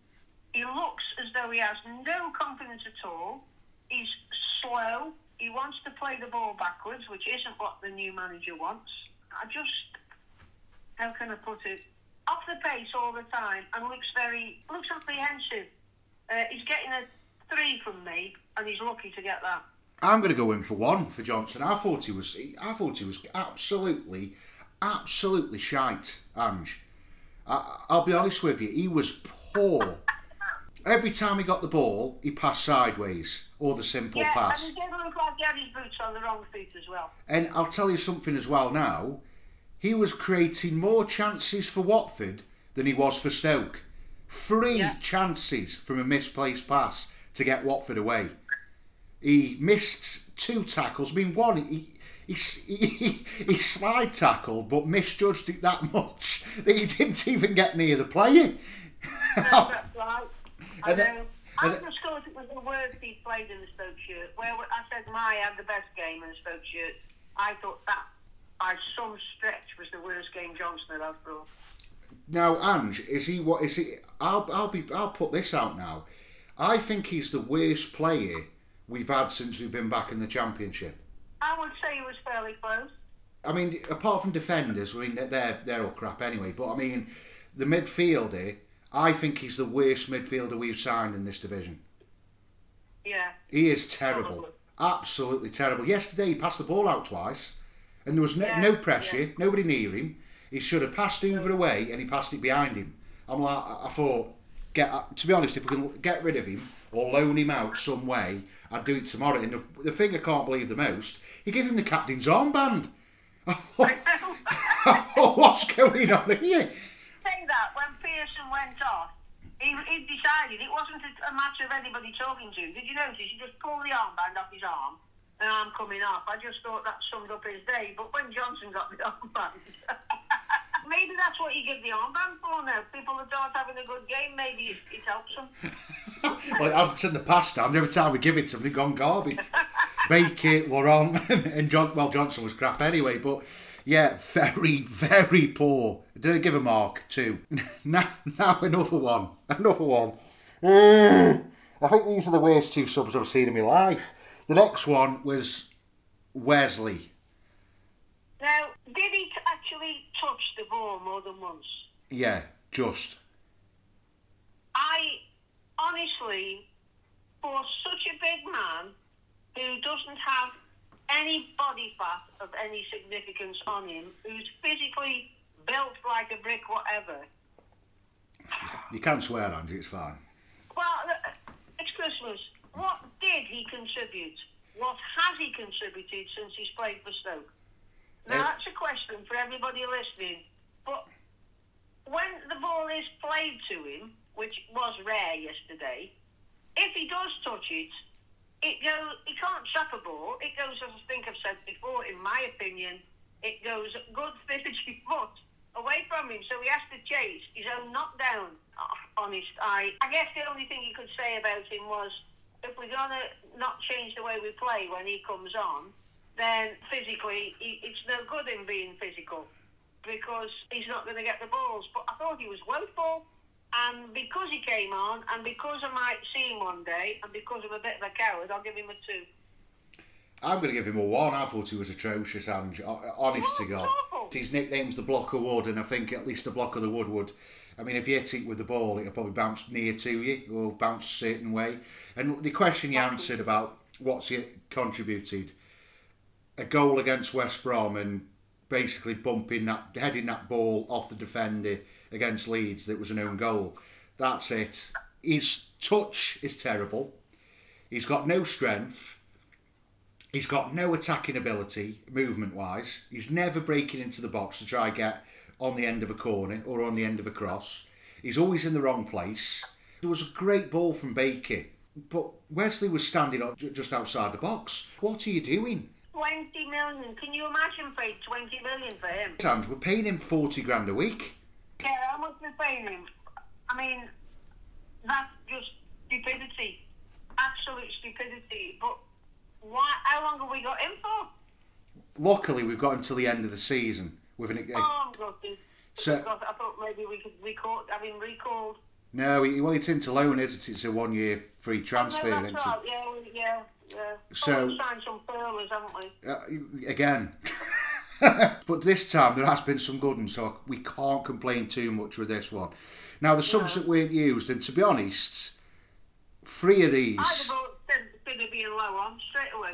He looks as though he has no confidence at all. He's slow. He wants to play the ball backwards, which isn't what the new manager wants. I just how can I put it, off the pace all the time and looks very, looks apprehensive. Uh, he's getting a three from me, and he's lucky to get that. I'm going to go in for one for Johnson. I thought he was, I thought he was absolutely, absolutely shite, Ange. I, I'll be honest with you, he was poor. Every time he got the ball, he passed sideways or the simple yeah, pass. and he did look like he had his boots on the wrong feet as well. And I'll tell you something as well now he was creating more chances for Watford than he was for Stoke. Three yeah. chances from a misplaced pass to get Watford away. He missed two tackles. I mean, one, he, he, he, he slide tackled but misjudged it that much that he didn't even get near the player. that's right. I know. I just thought it was the worst he played in the Stoke shirt. Where I said Mmaee had the best game in the Stoke shirt. I thought that by some stretch was the worst game Johnson had had for us. Now, Ange, is he what is he? I'll I'll be I'll put this out now. I think he's the worst player we've had since we've been back in the championship. I would say he was fairly close. I mean, apart from defenders, I mean they're they're all crap anyway. But I mean, the midfielder, I think he's the worst midfielder we've signed in this division. Yeah. He is terrible. Probably. Absolutely terrible. Yesterday he passed the ball out twice and there was no, yeah, no pressure, yeah. nobody near him. He should have passed Hoever away, and he passed it behind him. I'm like, I thought, get uh, to be honest, if we can get rid of him or loan him out some way, I'd do it tomorrow. And the, the thing I can't believe the most, he gave him the captain's armband. I thought, I thought what's going on here? Say that when Pearson went off, he, he decided it wasn't a, matter of anybody talking to him. Did you notice? He just pulled the armband off his arm and I'm coming off. I just thought that summed up his day. But when Johnson got the armband, maybe that's what you give the armband for now. People that aren't having a good game, maybe it, it helps them. well, it hasn't in the past time. Every time we give it something, gone garbage. Baker, Laurent, and John. Well, Johnson was crap anyway, but. Yeah, very, very poor. Did I give a mark too? now, now another one. Another one. Uh, I think these are the worst two subs I've seen in my life. The next one was Wesley. Now, did he actually touch the ball more than once? Yeah, just. I honestly, for such a big man who doesn't have any body fat of any significance on him, who's physically built like a brick, whatever. You can't swear, Andy, it's fine. Well, uh, it's Christmas. What did he contribute? What has he contributed since he's played for Stoke? Now, eh. that's a question for everybody listening. But when the ball is played to him, which was rare yesterday, if he does touch it, it goes. He can't trap a ball. It goes, as I think I've said before, in my opinion, it goes good 50 foot away from him, so he has to chase his own knockdown. Oh, honest, I I guess the only thing you could say about him was if we're gonna not change the way we play when he comes on, then physically he, it's no good in being physical because he's not going to get the balls. But I thought he was woeful. And because he came on, and because I might see him one day, and because I'm a bit of a coward, I'll give him a two. I'm going to give him a one. I thought he was atrocious, and honest to God. His nickname's the Block of Wood, and I think at least the Block of the Wood would. I mean, if you hit it with the ball, it'll probably bounce near to you or bounce a certain way. And the question you answered about what's he contributed, a goal against West Brom and basically bumping that, heading that ball off the defender against Leeds that was an own goal. That's it. His touch is terrible. He's got no strength. He's got no attacking ability, movement wise. He's never breaking into the box to try and get on the end of a corner or on the end of a cross. He's always in the wrong place. There was a great ball from Baker, but Wesley was standing up just outside the box. What are you doing? 20 million. Can you imagine paying 20 million for him? Sam, we're paying him 40 grand a week. Yeah, how much we paying him? I mean, that's just stupidity. Absolute stupidity. But why? how long have we got him for? Luckily, we've got him till the end of the season. With an, oh, gutted. So, I thought maybe we could recall, have him recalled. No, well, it's into loan, isn't it? It's a one year free transfer. Oh, no, that's right. Yeah, yeah. Yeah. So oh, signed some furlers, haven't we? Uh, again. but this time there has been some good ones, so we can't complain too much with this one. Now the subs that weren't used, and to be honest, three of these.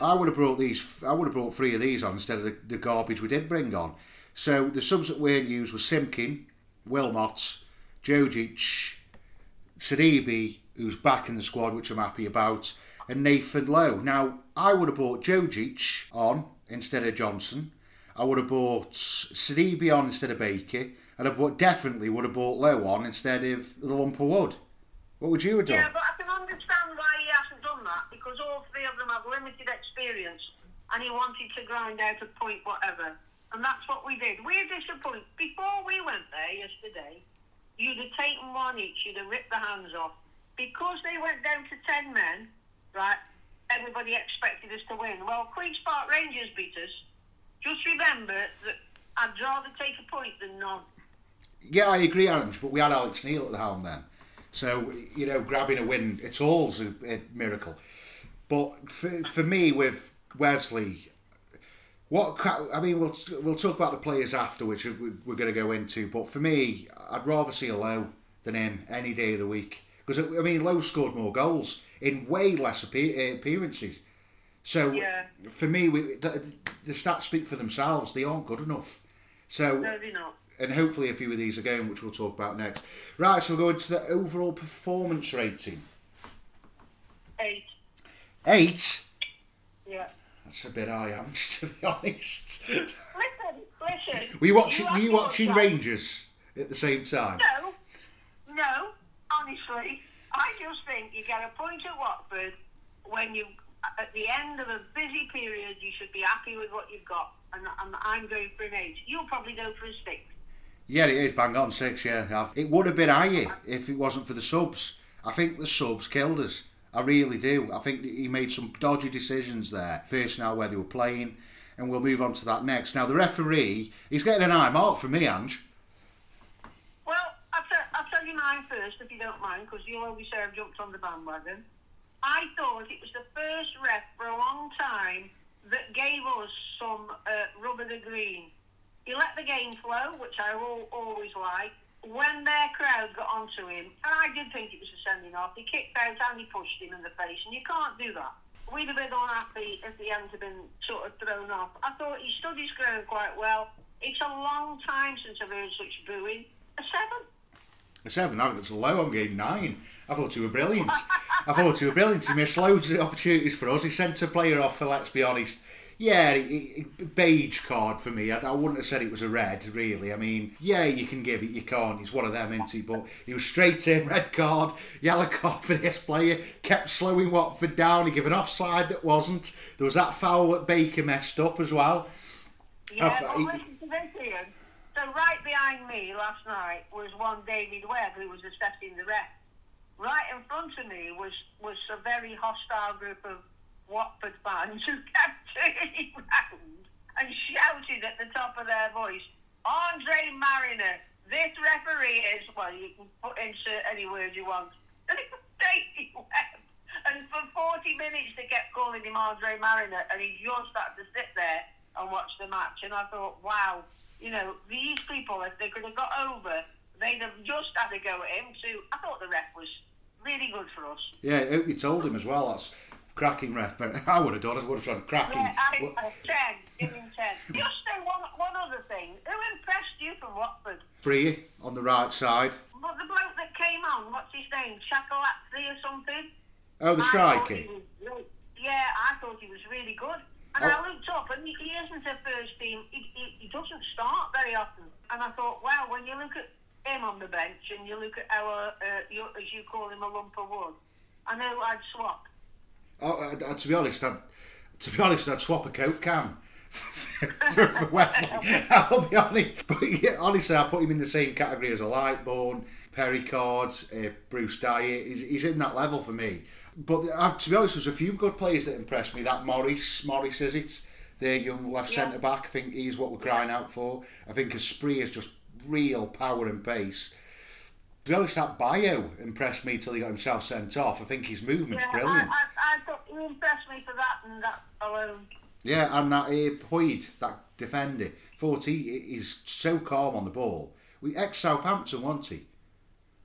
I would have brought these. I would have brought three of these on instead of the, the garbage we did bring on. So the subs that weren't used were Simkin, Wilmot, Jojic, Sidibe, who's back in the squad, which I'm happy about, and Nathan Lowe. Now, I would have brought Jojic on instead of Johnson. I would have bought Sidibe on instead of Baker. And I bought, definitely would have bought Lowe on instead of the lump of wood. What would you have done? Yeah, but I can understand why he hasn't done that because all three of them have limited experience and he wanted to grind out a point, whatever. And that's what we did. We're disappointed. Before we went there yesterday, you'd have taken one each, you'd have ripped the hands off. Because they went down to 10 men, right, everybody expected us to win. Well, Queen's Park Rangers beat us. Just remember that I'd rather take a point than none. Yeah, I agree, Ange, but we had Alex Neil at the helm then. So, you know, grabbing a win, it's all a, a miracle. But for, for me, with Wesley, what I mean, we'll we'll talk about the players after, which we're going to go into. But for me, I'd rather see a Lowe than him any day of the week because I mean, Lowe scored more goals in way less appearances. So yeah. for me, we, the, the, stats speak for themselves. They aren't good enough. So no, they're not. And hopefully, a few of these again, which we'll talk about next. Right, so we'll go into the overall performance rating. Eight. Eight. Yeah. That's a bit high, am to be honest. Listen, listen. Were you watching? You were you watching Rangers at the same time? No, no. Honestly, I just think you get a point at Watford when you, at the end of a busy period, you should be happy with what you've got. And, and I'm going for an eight. You'll probably go for a six. Yeah, it is bang on six. Yeah, it would have been higher if it wasn't for the subs. I think the subs killed us. I really do. I think he made some dodgy decisions there, personnel where they were playing, and we'll move on to that next. Now the referee, he's getting an eye mark from me, Ange Well, I'll, t- I'll tell you mine first, if you don't mind, because you always say I've jumped on the bandwagon. I thought it was the first ref for a long time that gave us some uh, rubber the green. He let the game flow, which I always like. When their crowd got onto him, and I did think it was a sending off, he kicked out and he pushed him in the face, and you can't do that. We'd have been unhappy if the end had been sort of thrown off. I thought he stood his ground quite well. It's a long time since I've heard such booing. A seven a seven. I think that's low. I'm getting nine. I thought you were brilliant. I thought you were brilliant. He missed loads of opportunities for us. He sent a player off for, let's be honest, yeah, beige card for me. I, I, wouldn't have said it was a red, really. I mean, yeah, you can give it, you can't. He's one of them, isn't he? But he was straight in, red card, yellow card for this player. Kept slowing Watford down. He gave an offside that wasn't. There was that foul that Baker messed up as well. Yeah, I, So right behind me last night was one David Webb who was assessing the ref. Right in front of me was was a very hostile group of Watford fans who kept turning round and shouted at the top of their voice, Andre Marriner, this referee is, well, you can put insert any word you want. And it was David Webb. And for 40 minutes they kept calling him Andre Marriner and he just had to sit there and watch the match. And I thought, wow, you know, these people, if they could have got over, they'd have just had to go at him too. I thought the ref was really good for us. Yeah, you told him as well. That's cracking ref, but I would have done. I would have tried cracking. Yeah, I, uh, ten, give him ten. Just say one, one other thing. Who impressed you from Watford? Bree on the right side. But the bloke that came on, what's his name? Chakalatzi or something? Oh, the striker. Yeah, I thought he was really good. And oh. I looked up, and he, isn't a first team. He, he, he doesn't start very often. And I thought, wow, when you look at him on the bench and you look at our, uh, you, as you call him, a lump of wood, I know I'd swap. Oh, uh, to be honest, I'd, to be honest, I'd swap a coat can. for, for Wesley, I'll be honest. But yeah, honestly, I put him in the same category as a Lightbourne, Perry Cords, uh, Bruce Dyer. He's, he's in that level for me. But uh, to be honest, there's a few good players that impressed me. That Morris, Morris is it? The young left yeah. centre back. I think he's what we're crying out for. I think Asprilla is just real power and pace. To be honest, that Bayo impressed me till he got himself sent off. I think his movement's yeah, brilliant. I, I, I thought he impressed me for that and that alone. Yeah, and that uh, Hoedt, that defender, 40, is so calm on the ball. We ex Southampton, wasn't he?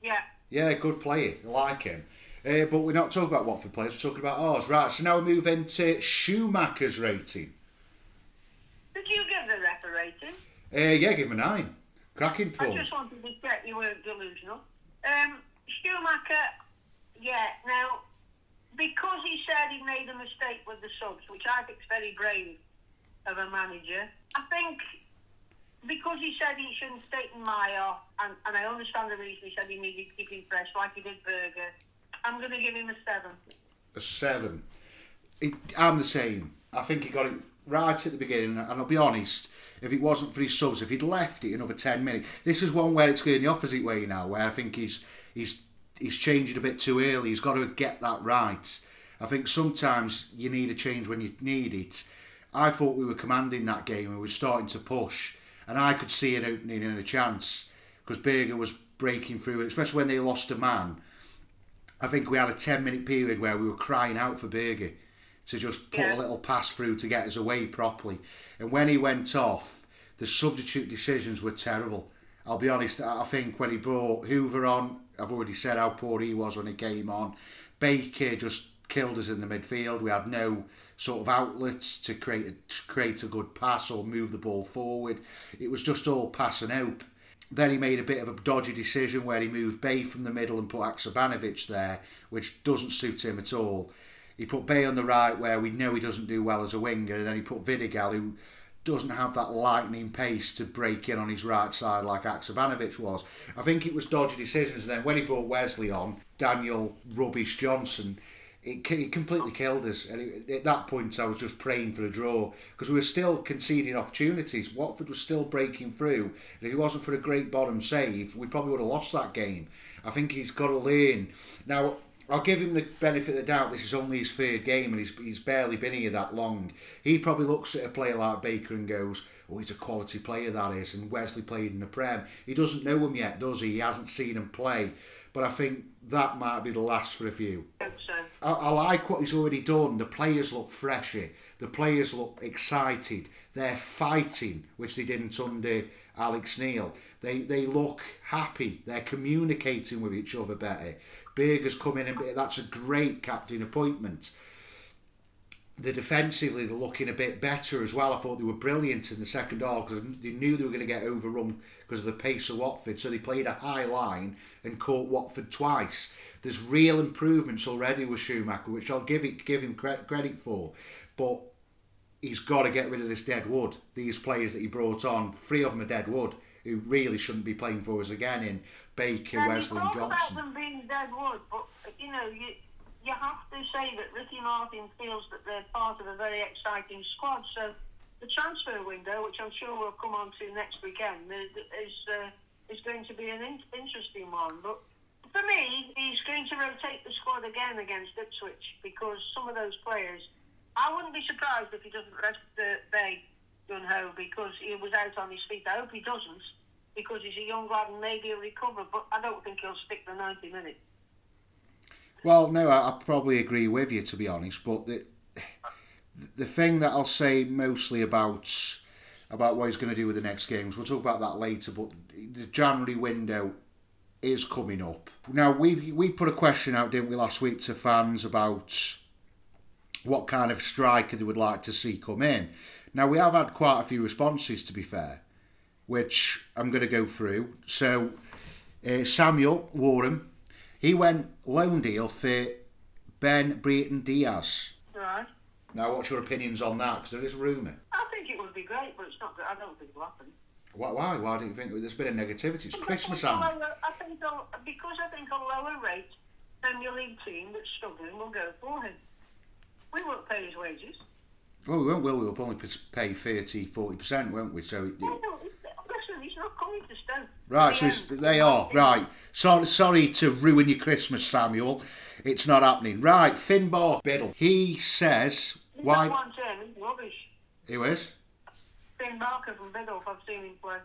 Yeah. Yeah, good player. I like him. Uh, but we're not talking about Watford players, we're talking about ours. Right, so now we move into Schumacher's rating. Did you give the ref a rating? Uh, yeah, give him a nine. Cracking form. I just wanted to check you weren't delusional. Um, Schumacher, yeah, now, because he said he made a mistake with the subs, which I think is very brave of a manager, I think because he said he shouldn't stay in Mmaee, and, and I understand the reason he said he needed to keep him fresh, like he did Burger, I'm going to give him a seven. A seven. It, I'm the same. I think he got it right at the beginning, and I'll be honest, if it wasn't for his subs, if he'd left it another 10 minutes, this is one where it's going the opposite way now, where I think he's he's he's changing a bit too early. He's got to get that right. I think sometimes you need a change when you need it. I thought we were commanding that game and we were starting to push, and I could see an opening and a chance because Burger was breaking through, especially when they lost a man. I think we had a 10 minute period where we were crying out for Burger to just put yeah. a little pass through to get us away properly. And when he went off, the substitute decisions were terrible. I'll be honest, I think when he brought Hoever on, I've already said how poor he was when he came on. Baker just killed us in the midfield. We had no sort of outlets to create a, to create a good pass or move the ball forward. It was just all pass and hope. Then he made a bit of a dodgy decision where he moved Bae from the middle and put Haksabanovic there, which doesn't suit him at all. He put Bae on the right where we know he doesn't do well as a winger, and then he put Vidigal, who doesn't have that lightning pace to break in on his right side like Haksabanovic was. I think it was dodgy decisions. And then when he brought Wesley on, Daniel Rubbish Johnson, it, it completely killed us. And it, at that point, I was just praying for a draw because we were still conceding opportunities. Watford was still breaking through. And if it wasn't for a great bottom save, we probably would have lost that game. I think he's got to learn. Now, I'll give him the benefit of the doubt. This is only his third game, and he's, he's barely been here that long. He probably looks at a player like Baker and goes, "Oh, he's a quality player that is." And Wesley played in the Prem. He doesn't know him yet, does he? He hasn't seen him play. But I think that might be the last for a few. I, I like what he's already done. The players look fresher. The players look excited. They're fighting, which they didn't under Alex Neil. They they look happy. They're communicating with each other better. Burger's come in and that's a great captain appointment. The defensively they're looking a bit better as well. I thought they were brilliant in the second half because they knew they were going to get overrun because of the pace of Watford. So they played a high line and caught Watford twice. There's real improvements already with Schumacher, which I'll give it give him credit for, but he's got to get rid of this dead wood. These players that he brought on, three of them are dead wood, who really shouldn't be playing for us again in Baker, and Wesley, and Johnson. about them being dead wood, but you know you you have to say that Ricky Martin feels that they're part of a very exciting squad. So the transfer window, which I'm sure we'll come on to next weekend, is uh, is going to be an in- interesting one. But for me, he's going to rotate the squad again against Ipswich because some of those players. I wouldn't be surprised if he doesn't rest uh, Bay Gunho because he was out on his feet. I hope he doesn't because he's a young lad and maybe he'll recover. But I don't think he'll stick the 90 minutes. Well, no, I, I probably agree with you to be honest. But the the thing that I'll say mostly about about what he's going to do with the next games, we'll talk about that later. But the January window is coming up. Now we we put a question out, didn't we, last week to fans about what kind of striker they would like to see come in. Now we have had quite a few responses, to be fair, which I'm going to go through. So uh, Samuel Warren, he went loan deal for Ben Brereton Diaz. Right. Now, what's your opinions on that? Because there is rumour. I think it would be great, but it's not. I don't think it'll happen. Why? Why, why do you think there's been a negativity? It's Christmas, I and think, I think because I think a lower rate Premier League team that's struggling will go for him. We won't pay his wages. well, we won't. Will we? We'll only pay 30 40 percent, won't we? So. No, no, listen, he's not coming to Stoke. Right, so it's, they are right. Sorry, sorry to ruin your Christmas, Samuel. It's not happening. Right, Finbar Biddle. He says He's why. one rubbish. Who is? Finn Barker from Biddulph, I've seen him play.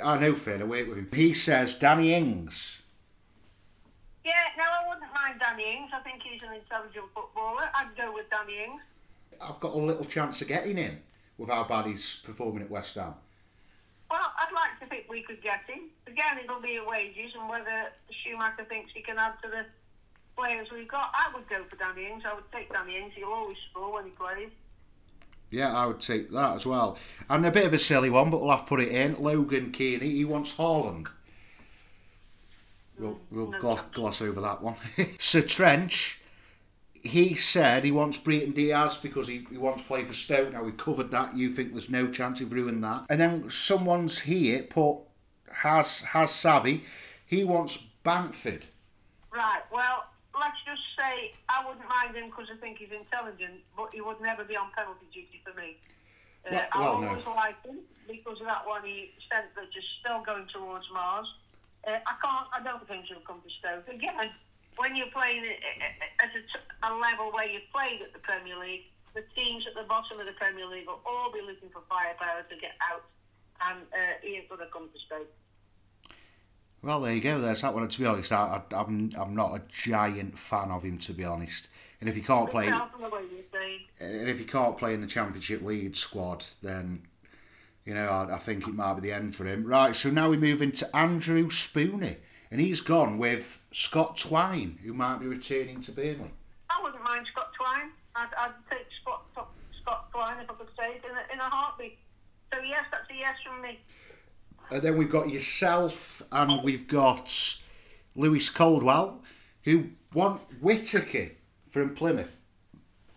I know Finn. I work with him. He says Danny Ings. Yeah, no, I wouldn't mind Danny Ings. I think he's an intelligent footballer. I'd go with Danny Ings. I've got a little chance of getting him with how bad he's performing at West Ham. Well, I'd like to think we could get him. Again, it'll be at wages and whether Schumacher thinks he can add to the players we've got. I would go for Danny Ings. I would take Danny Ings. He'll always score when he plays. Yeah, I would take that as well. And a bit of a silly one, but we'll have to put it in. Logan Kearney, he wants Haaland. We'll, we'll mm, no gloss, gloss over that one. Sir Trench, he said he wants Brereton Diaz because he, he wants to play for Stoke. Now, we covered that. You think there's no chance of ruining that. And then someone's here put, has, has Savvy, he wants Bamford. Right, well, let's just say I wouldn't mind him because I think he's intelligent, but he would never be on penalty duty for me. Uh, Well- I well, no. always liked him because of that one he sent that just still going towards Mars. Uh, I can't, I don't think he'll come to Stoke. Again, when you're playing at, eh, eh, eh, a, a, t- a level where you've played at the Premier League, the teams at the bottom of the Premier League will all be looking for firepower to get out, and uh, ain't going to come to Stoke. Well, there you go. There's that one. To be honest, I, I, I'm I'm not a giant fan of him, to be honest. And if he can't play, Tell from the way you're saying. and if he can't play in the Championship League squad, then you know I, I think it might be the end for him. Right. So now we move into Andrew Spooney, and he's gone with Scott Twine, who might be returning to Burnley. I wouldn't mind Scott Twine. I'd, I'd take Scott, Scott Twine if I could say it in a, in a heartbeat. So yes, that's a yes from me. And then we've got yourself, and we've got Lewis Coldwell, who want Whittaker from Plymouth.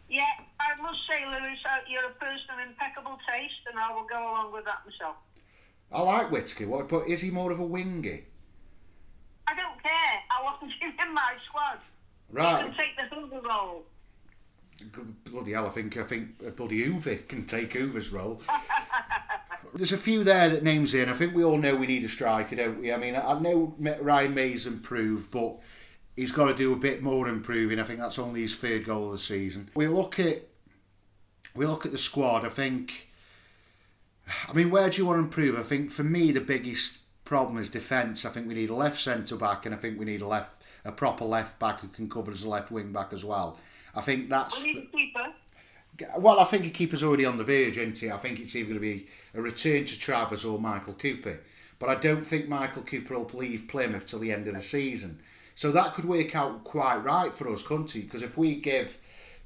Yeah, I must say, Lewis, uh, you're a person of impeccable taste, and I will go along with that myself. I like Whittaker, what- but is he more of a winger? I don't care. I want him in my squad. Right. can take the Hoever role. Bloody hell, I think I think uh, bloody Hoever can take Hoever's role. There's a few there that names in. I think we all know we need a striker, don't we? I mean, I know Ryan Mmaee's improved, but he's got to do a bit more improving. I think that's only his third goal of the season. We look at we look at the squad. I think. I mean, where do you want to improve? I think for me the biggest problem is defence. I think we need a left centre back, and I think we need a left a proper left back who can cover as a left wing back as well. I think that's. We need a keeper. Well, I think a keeper's already on the verge, isn't he? I think it's either going to be a return to Travers or Michael Cooper. But I don't think Michael Cooper will leave Plymouth till the end of the season. So that could work out quite right for us, couldn't it? Because if we give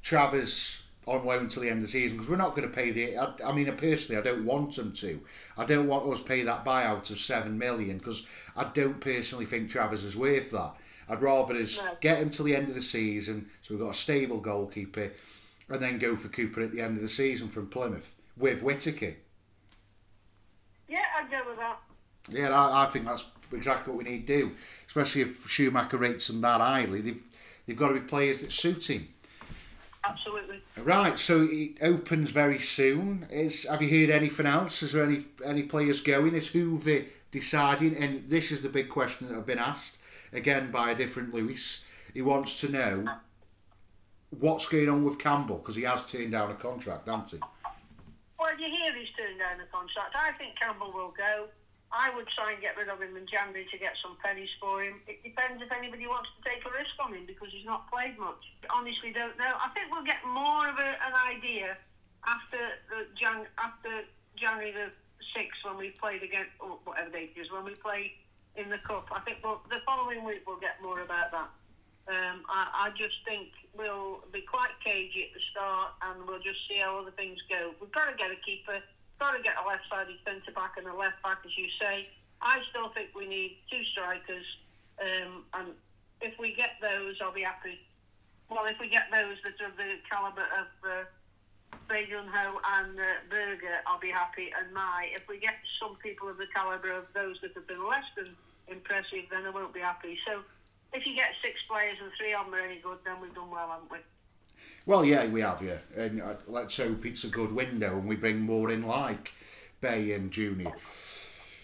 Travers on loan till the end of the season, because we're not going to pay the. I, I mean, personally, I don't want them to. I don't want us to pay that buyout of seven million because I don't personally think Travers is worth that. I'd rather us No. get him till the end of the season, so we've got a stable goalkeeper, and then go for Cooper at the end of the season from Plymouth with Whittaker. Yeah, I'd go with that. Yeah, I, I think that's exactly what we need to do. Especially if Schumacher rates them that highly, they've they've got to be players that suit him. Absolutely. Right, so it opens very soon. Is have you heard anything else? Is there any any players going? Is Hoever deciding? And this is the big question that I've been asked again by a different Lewis. He wants to know what's going on with Campbell because he has turned down a contract, hasn't he? Well, you hear he's turned down the contract. I think Campbell will go. I would try and get rid of him in January to get some pennies for him. It depends if anybody wants to take a risk on him because he's not played much. Honestly, don't know. I think we'll get more of a, an idea after the Jan, after January the sixth when we played against or whatever date it is when we play in the cup. I think we'll, the following week we'll get more about that. Um, I, I just think we'll be quite cagey at the start and we'll just see how other things go. We've got to get a keeper got to get a left-sided centre back and a left back, as you say. I still think we need two strikers, um, and if we get those, I'll be happy. Well, if we get those that are the calibre of uh, Ho and uh, Burger, I'll be happy. And my, if we get some people of the calibre of those that have been less than impressive, then I won't be happy. So, if you get six players and three of them are any good, then we've done well, haven't we? Well, yeah, we have, yeah. And uh, let's hope it's a good window and we bring more in like Bae and Junior.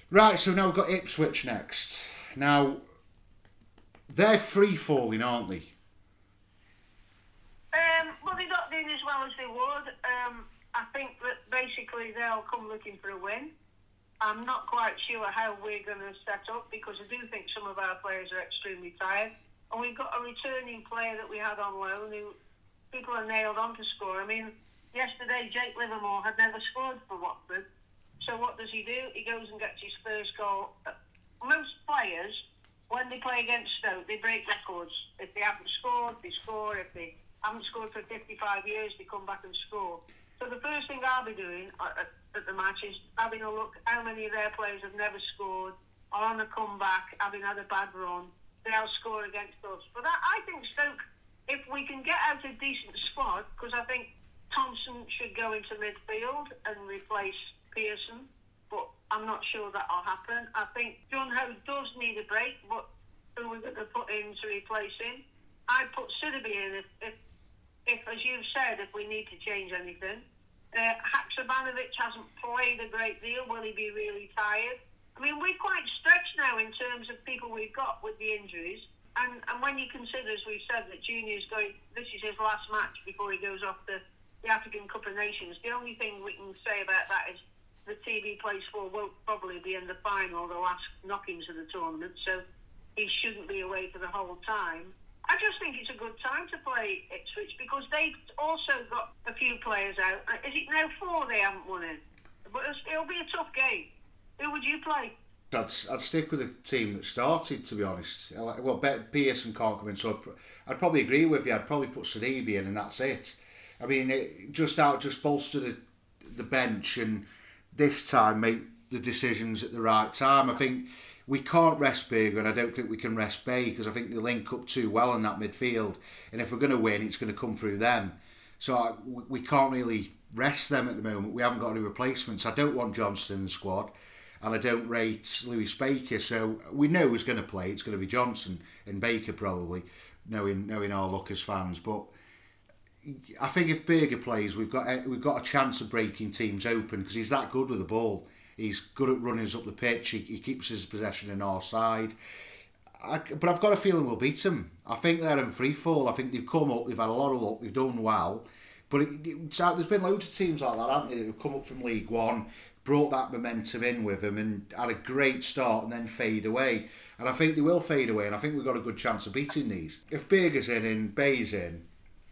Right, so now we've got Ipswich next. Now, they're free falling, aren't they? Um, well, they're not doing as well as they would. Um, I think that basically they'll come looking for a win. I'm not quite sure how we're going to set up because I do think some of our players are extremely tired. And we've got a returning player that we had on loan who people are nailed on to score. I mean, yesterday Jake Livermore had never scored for Watford. So what does he do? He goes and gets his first goal. Most players, when they play against Stoke, they break records. If they haven't scored, they score. If they haven't scored for 55 years, they come back and score. So the first thing I'll be doing at, the match is having a look how many of their players have never scored, are on a comeback, having had a bad run. They'll score against us. But I think Stoke if we can get out a decent squad, because I think Thompson should go into midfield and replace Pearson, but I'm not sure that'll happen. I think Jun Ho does need a break, but who we're going to put in to replace him? I'd put Sidibe in if, if, if, as you've said, if we need to change anything. Uh, Haksabanovic hasn't played a great deal. Will he be really tired? I mean, we're quite stretched now in terms of people we've got with the injuries. And, and when you consider, as we've said, that Junior's going, this is his last match before he goes off the, the African Cup of Nations, the only thing we can say about that is the TV plays for won't probably be in the final, the last knockings of the tournament, so he shouldn't be away for the whole time. I just think it's a good time to play Ipswich because they've also got a few players out. Uh, is it now four they haven't won in? But it'll be a tough game. Who would you play? I'd, I'd stick with the team that started, to be honest. Well, Pearson can't come in, so I'd, probably agree with you. I'd probably put Sidibe in, and that's it. I mean, it, just out, just bolster the the bench, and this time make the decisions at the right time. I think we can't rest Burger, and I don't think we can rest Bae because I think they link up too well in that midfield. And if we're going to win, it's going to come through them. So I, we can't really rest them at the moment. We haven't got any replacements. I don't want Johnston in the squad and I don't rate Lewis Baker. So we know who's going to play. It's going to be Johnson and Baker probably, knowing knowing our luck as fans. But I think if Burger plays, we've got a, we've got a chance of breaking teams open because he's that good with the ball. He's good at running us up the pitch. He, he keeps his possession in our side. I, but I've got a feeling we'll beat them. I think they're in free fall. I think they've come up. They've had a lot of luck. They've done well. But it, it, there's been loads of teams like that, haven't they? Who've come up from League One, brought that momentum in with them and had a great start and then fade away. And I think they will fade away, and I think we've got a good chance of beating these. If Burger's in and Bae's in,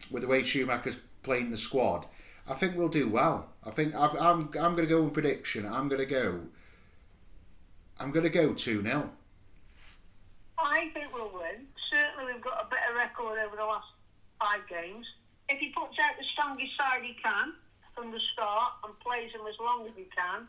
with the way Schumacher's playing the squad, I think we'll do well. I think i am I'm, I'm going to go in prediction. I'm going to go. I'm going to go two 0 I think we'll win. Certainly, we've got a better record over the last five games. If he puts out the strongest side he can, from the start and plays him as long as he can,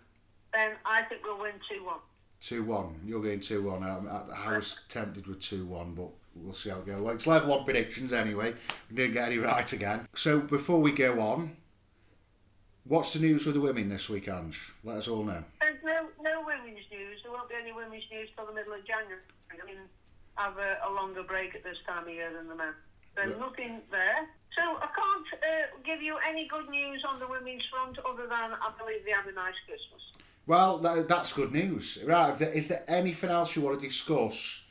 then I think we'll win 2 1. 2 1. You're going 2 1. I, I was tempted with 2 1, but we'll see how it goes. Well, it's level on predictions anyway. We didn't get any right again. So before we go on, what's the news with the women this week, Ange? Let us all know. There's no, no women's news. There won't be any women's news till the middle of January. I mean, have a, a longer break at this time of year than the men. There's Yeah. nothing there. So I can't uh, give you any good news on the women's front other than I believe they had a nice Christmas. Well, that, that's good news. Right, is there anything else you want to discuss?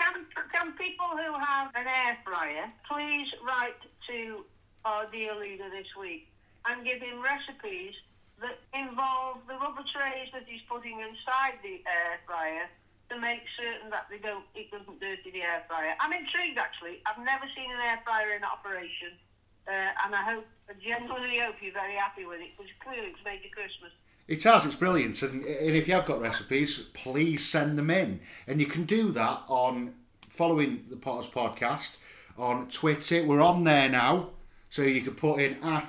Can, can people who have an air fryer please write to our dear leader this week and give him recipes that involve the rubber trays that he's putting inside the air fryer to make certain that they don't it doesn't dirty the air fryer. I'm intrigued actually. I've never seen an air fryer in operation, uh, and I hope I genuinely hope you're very happy with it because clearly it's made you Christmas. It has, it's brilliant. And, and if you have got recipes, please send them in. And you can do that on following the Potters podcast on Twitter. We're on there now. So you can put in at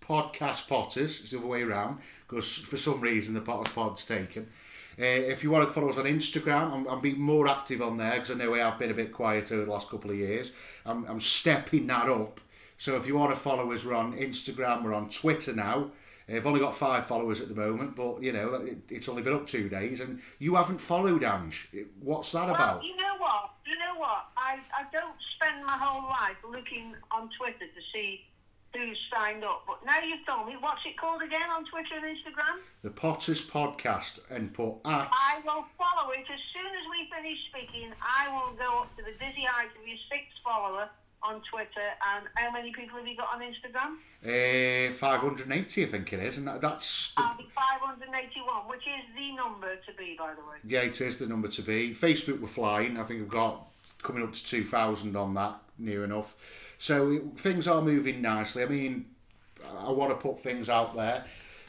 podcast Potters, it's the other way around, because for some reason the Potters pod's taken. Uh, if you want to follow us on Instagram, I'm, I'm being more active on there because I know I have been a bit quieter over the last couple of years. I'm, I'm stepping that up. So if you want to follow us, we're on Instagram, we're on Twitter now. I've only got five followers at the moment, but you know it, it's only been up two days, and you haven't followed Ange. What's that about? Well, you know what? You know what? I, I don't spend my whole life looking on Twitter to see who's signed up. But now you've told me, what's it called again on Twitter and Instagram? The Potters Podcast, and put at. I will follow it as soon as we finish speaking. I will go up to the dizzy height of your sixth follower on Twitter. And how many people have you got on Instagram? Uh, 580, I think it is, and that, that's the, I'll be 581, which is the number to be, by the way. yeah, it is the number to be. Facebook, we're flying. I think we've got coming up to 2,000 on that, near enough. So it, things are moving nicely. I mean, I want to put things out there.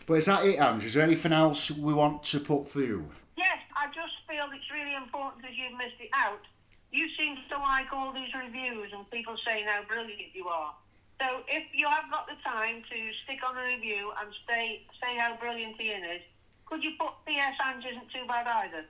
But is that it, Ange? Is there anything else we want to put through? Yes, I just feel it's really important because you've missed it out. You seem to like all these reviews and people saying how brilliant you are. So if you have got the time to stick on a review and say say how brilliant Ian is, could you put P.S. Ange isn't too bad either?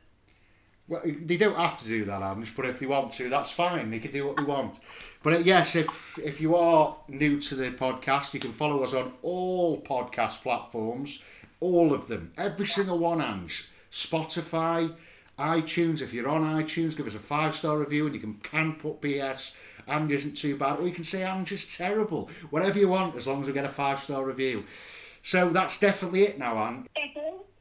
Well, they don't have to do that, Ange, but if they want to, that's fine. They can do what they want. But uh, yes, if if you are new to the podcast, you can follow us on all podcast platforms, all of them, every single one, Ange. Spotify, iTunes. If you're on iTunes, give us a five star review, and you can can put BS. Ange isn't too bad, or you can say Ange is terrible. Whatever you want, as long as we get a five star review. So that's definitely it now, Anne.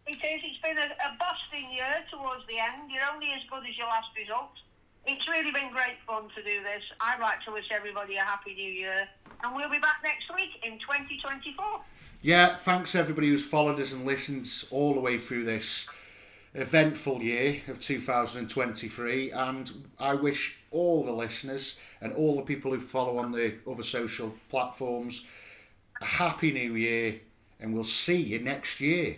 It is. It is. It's been a, a busting year towards the end. You're only as good as your last result. It's really been great fun to do this. I'd like to wish everybody a happy new year. And we'll be back next week in 2024. Yeah, thanks everybody who's followed us and listened all the way through this eventful year of 2023. And I wish all the listeners and all the people who follow on the other social platforms a happy new year. And we'll see you next year.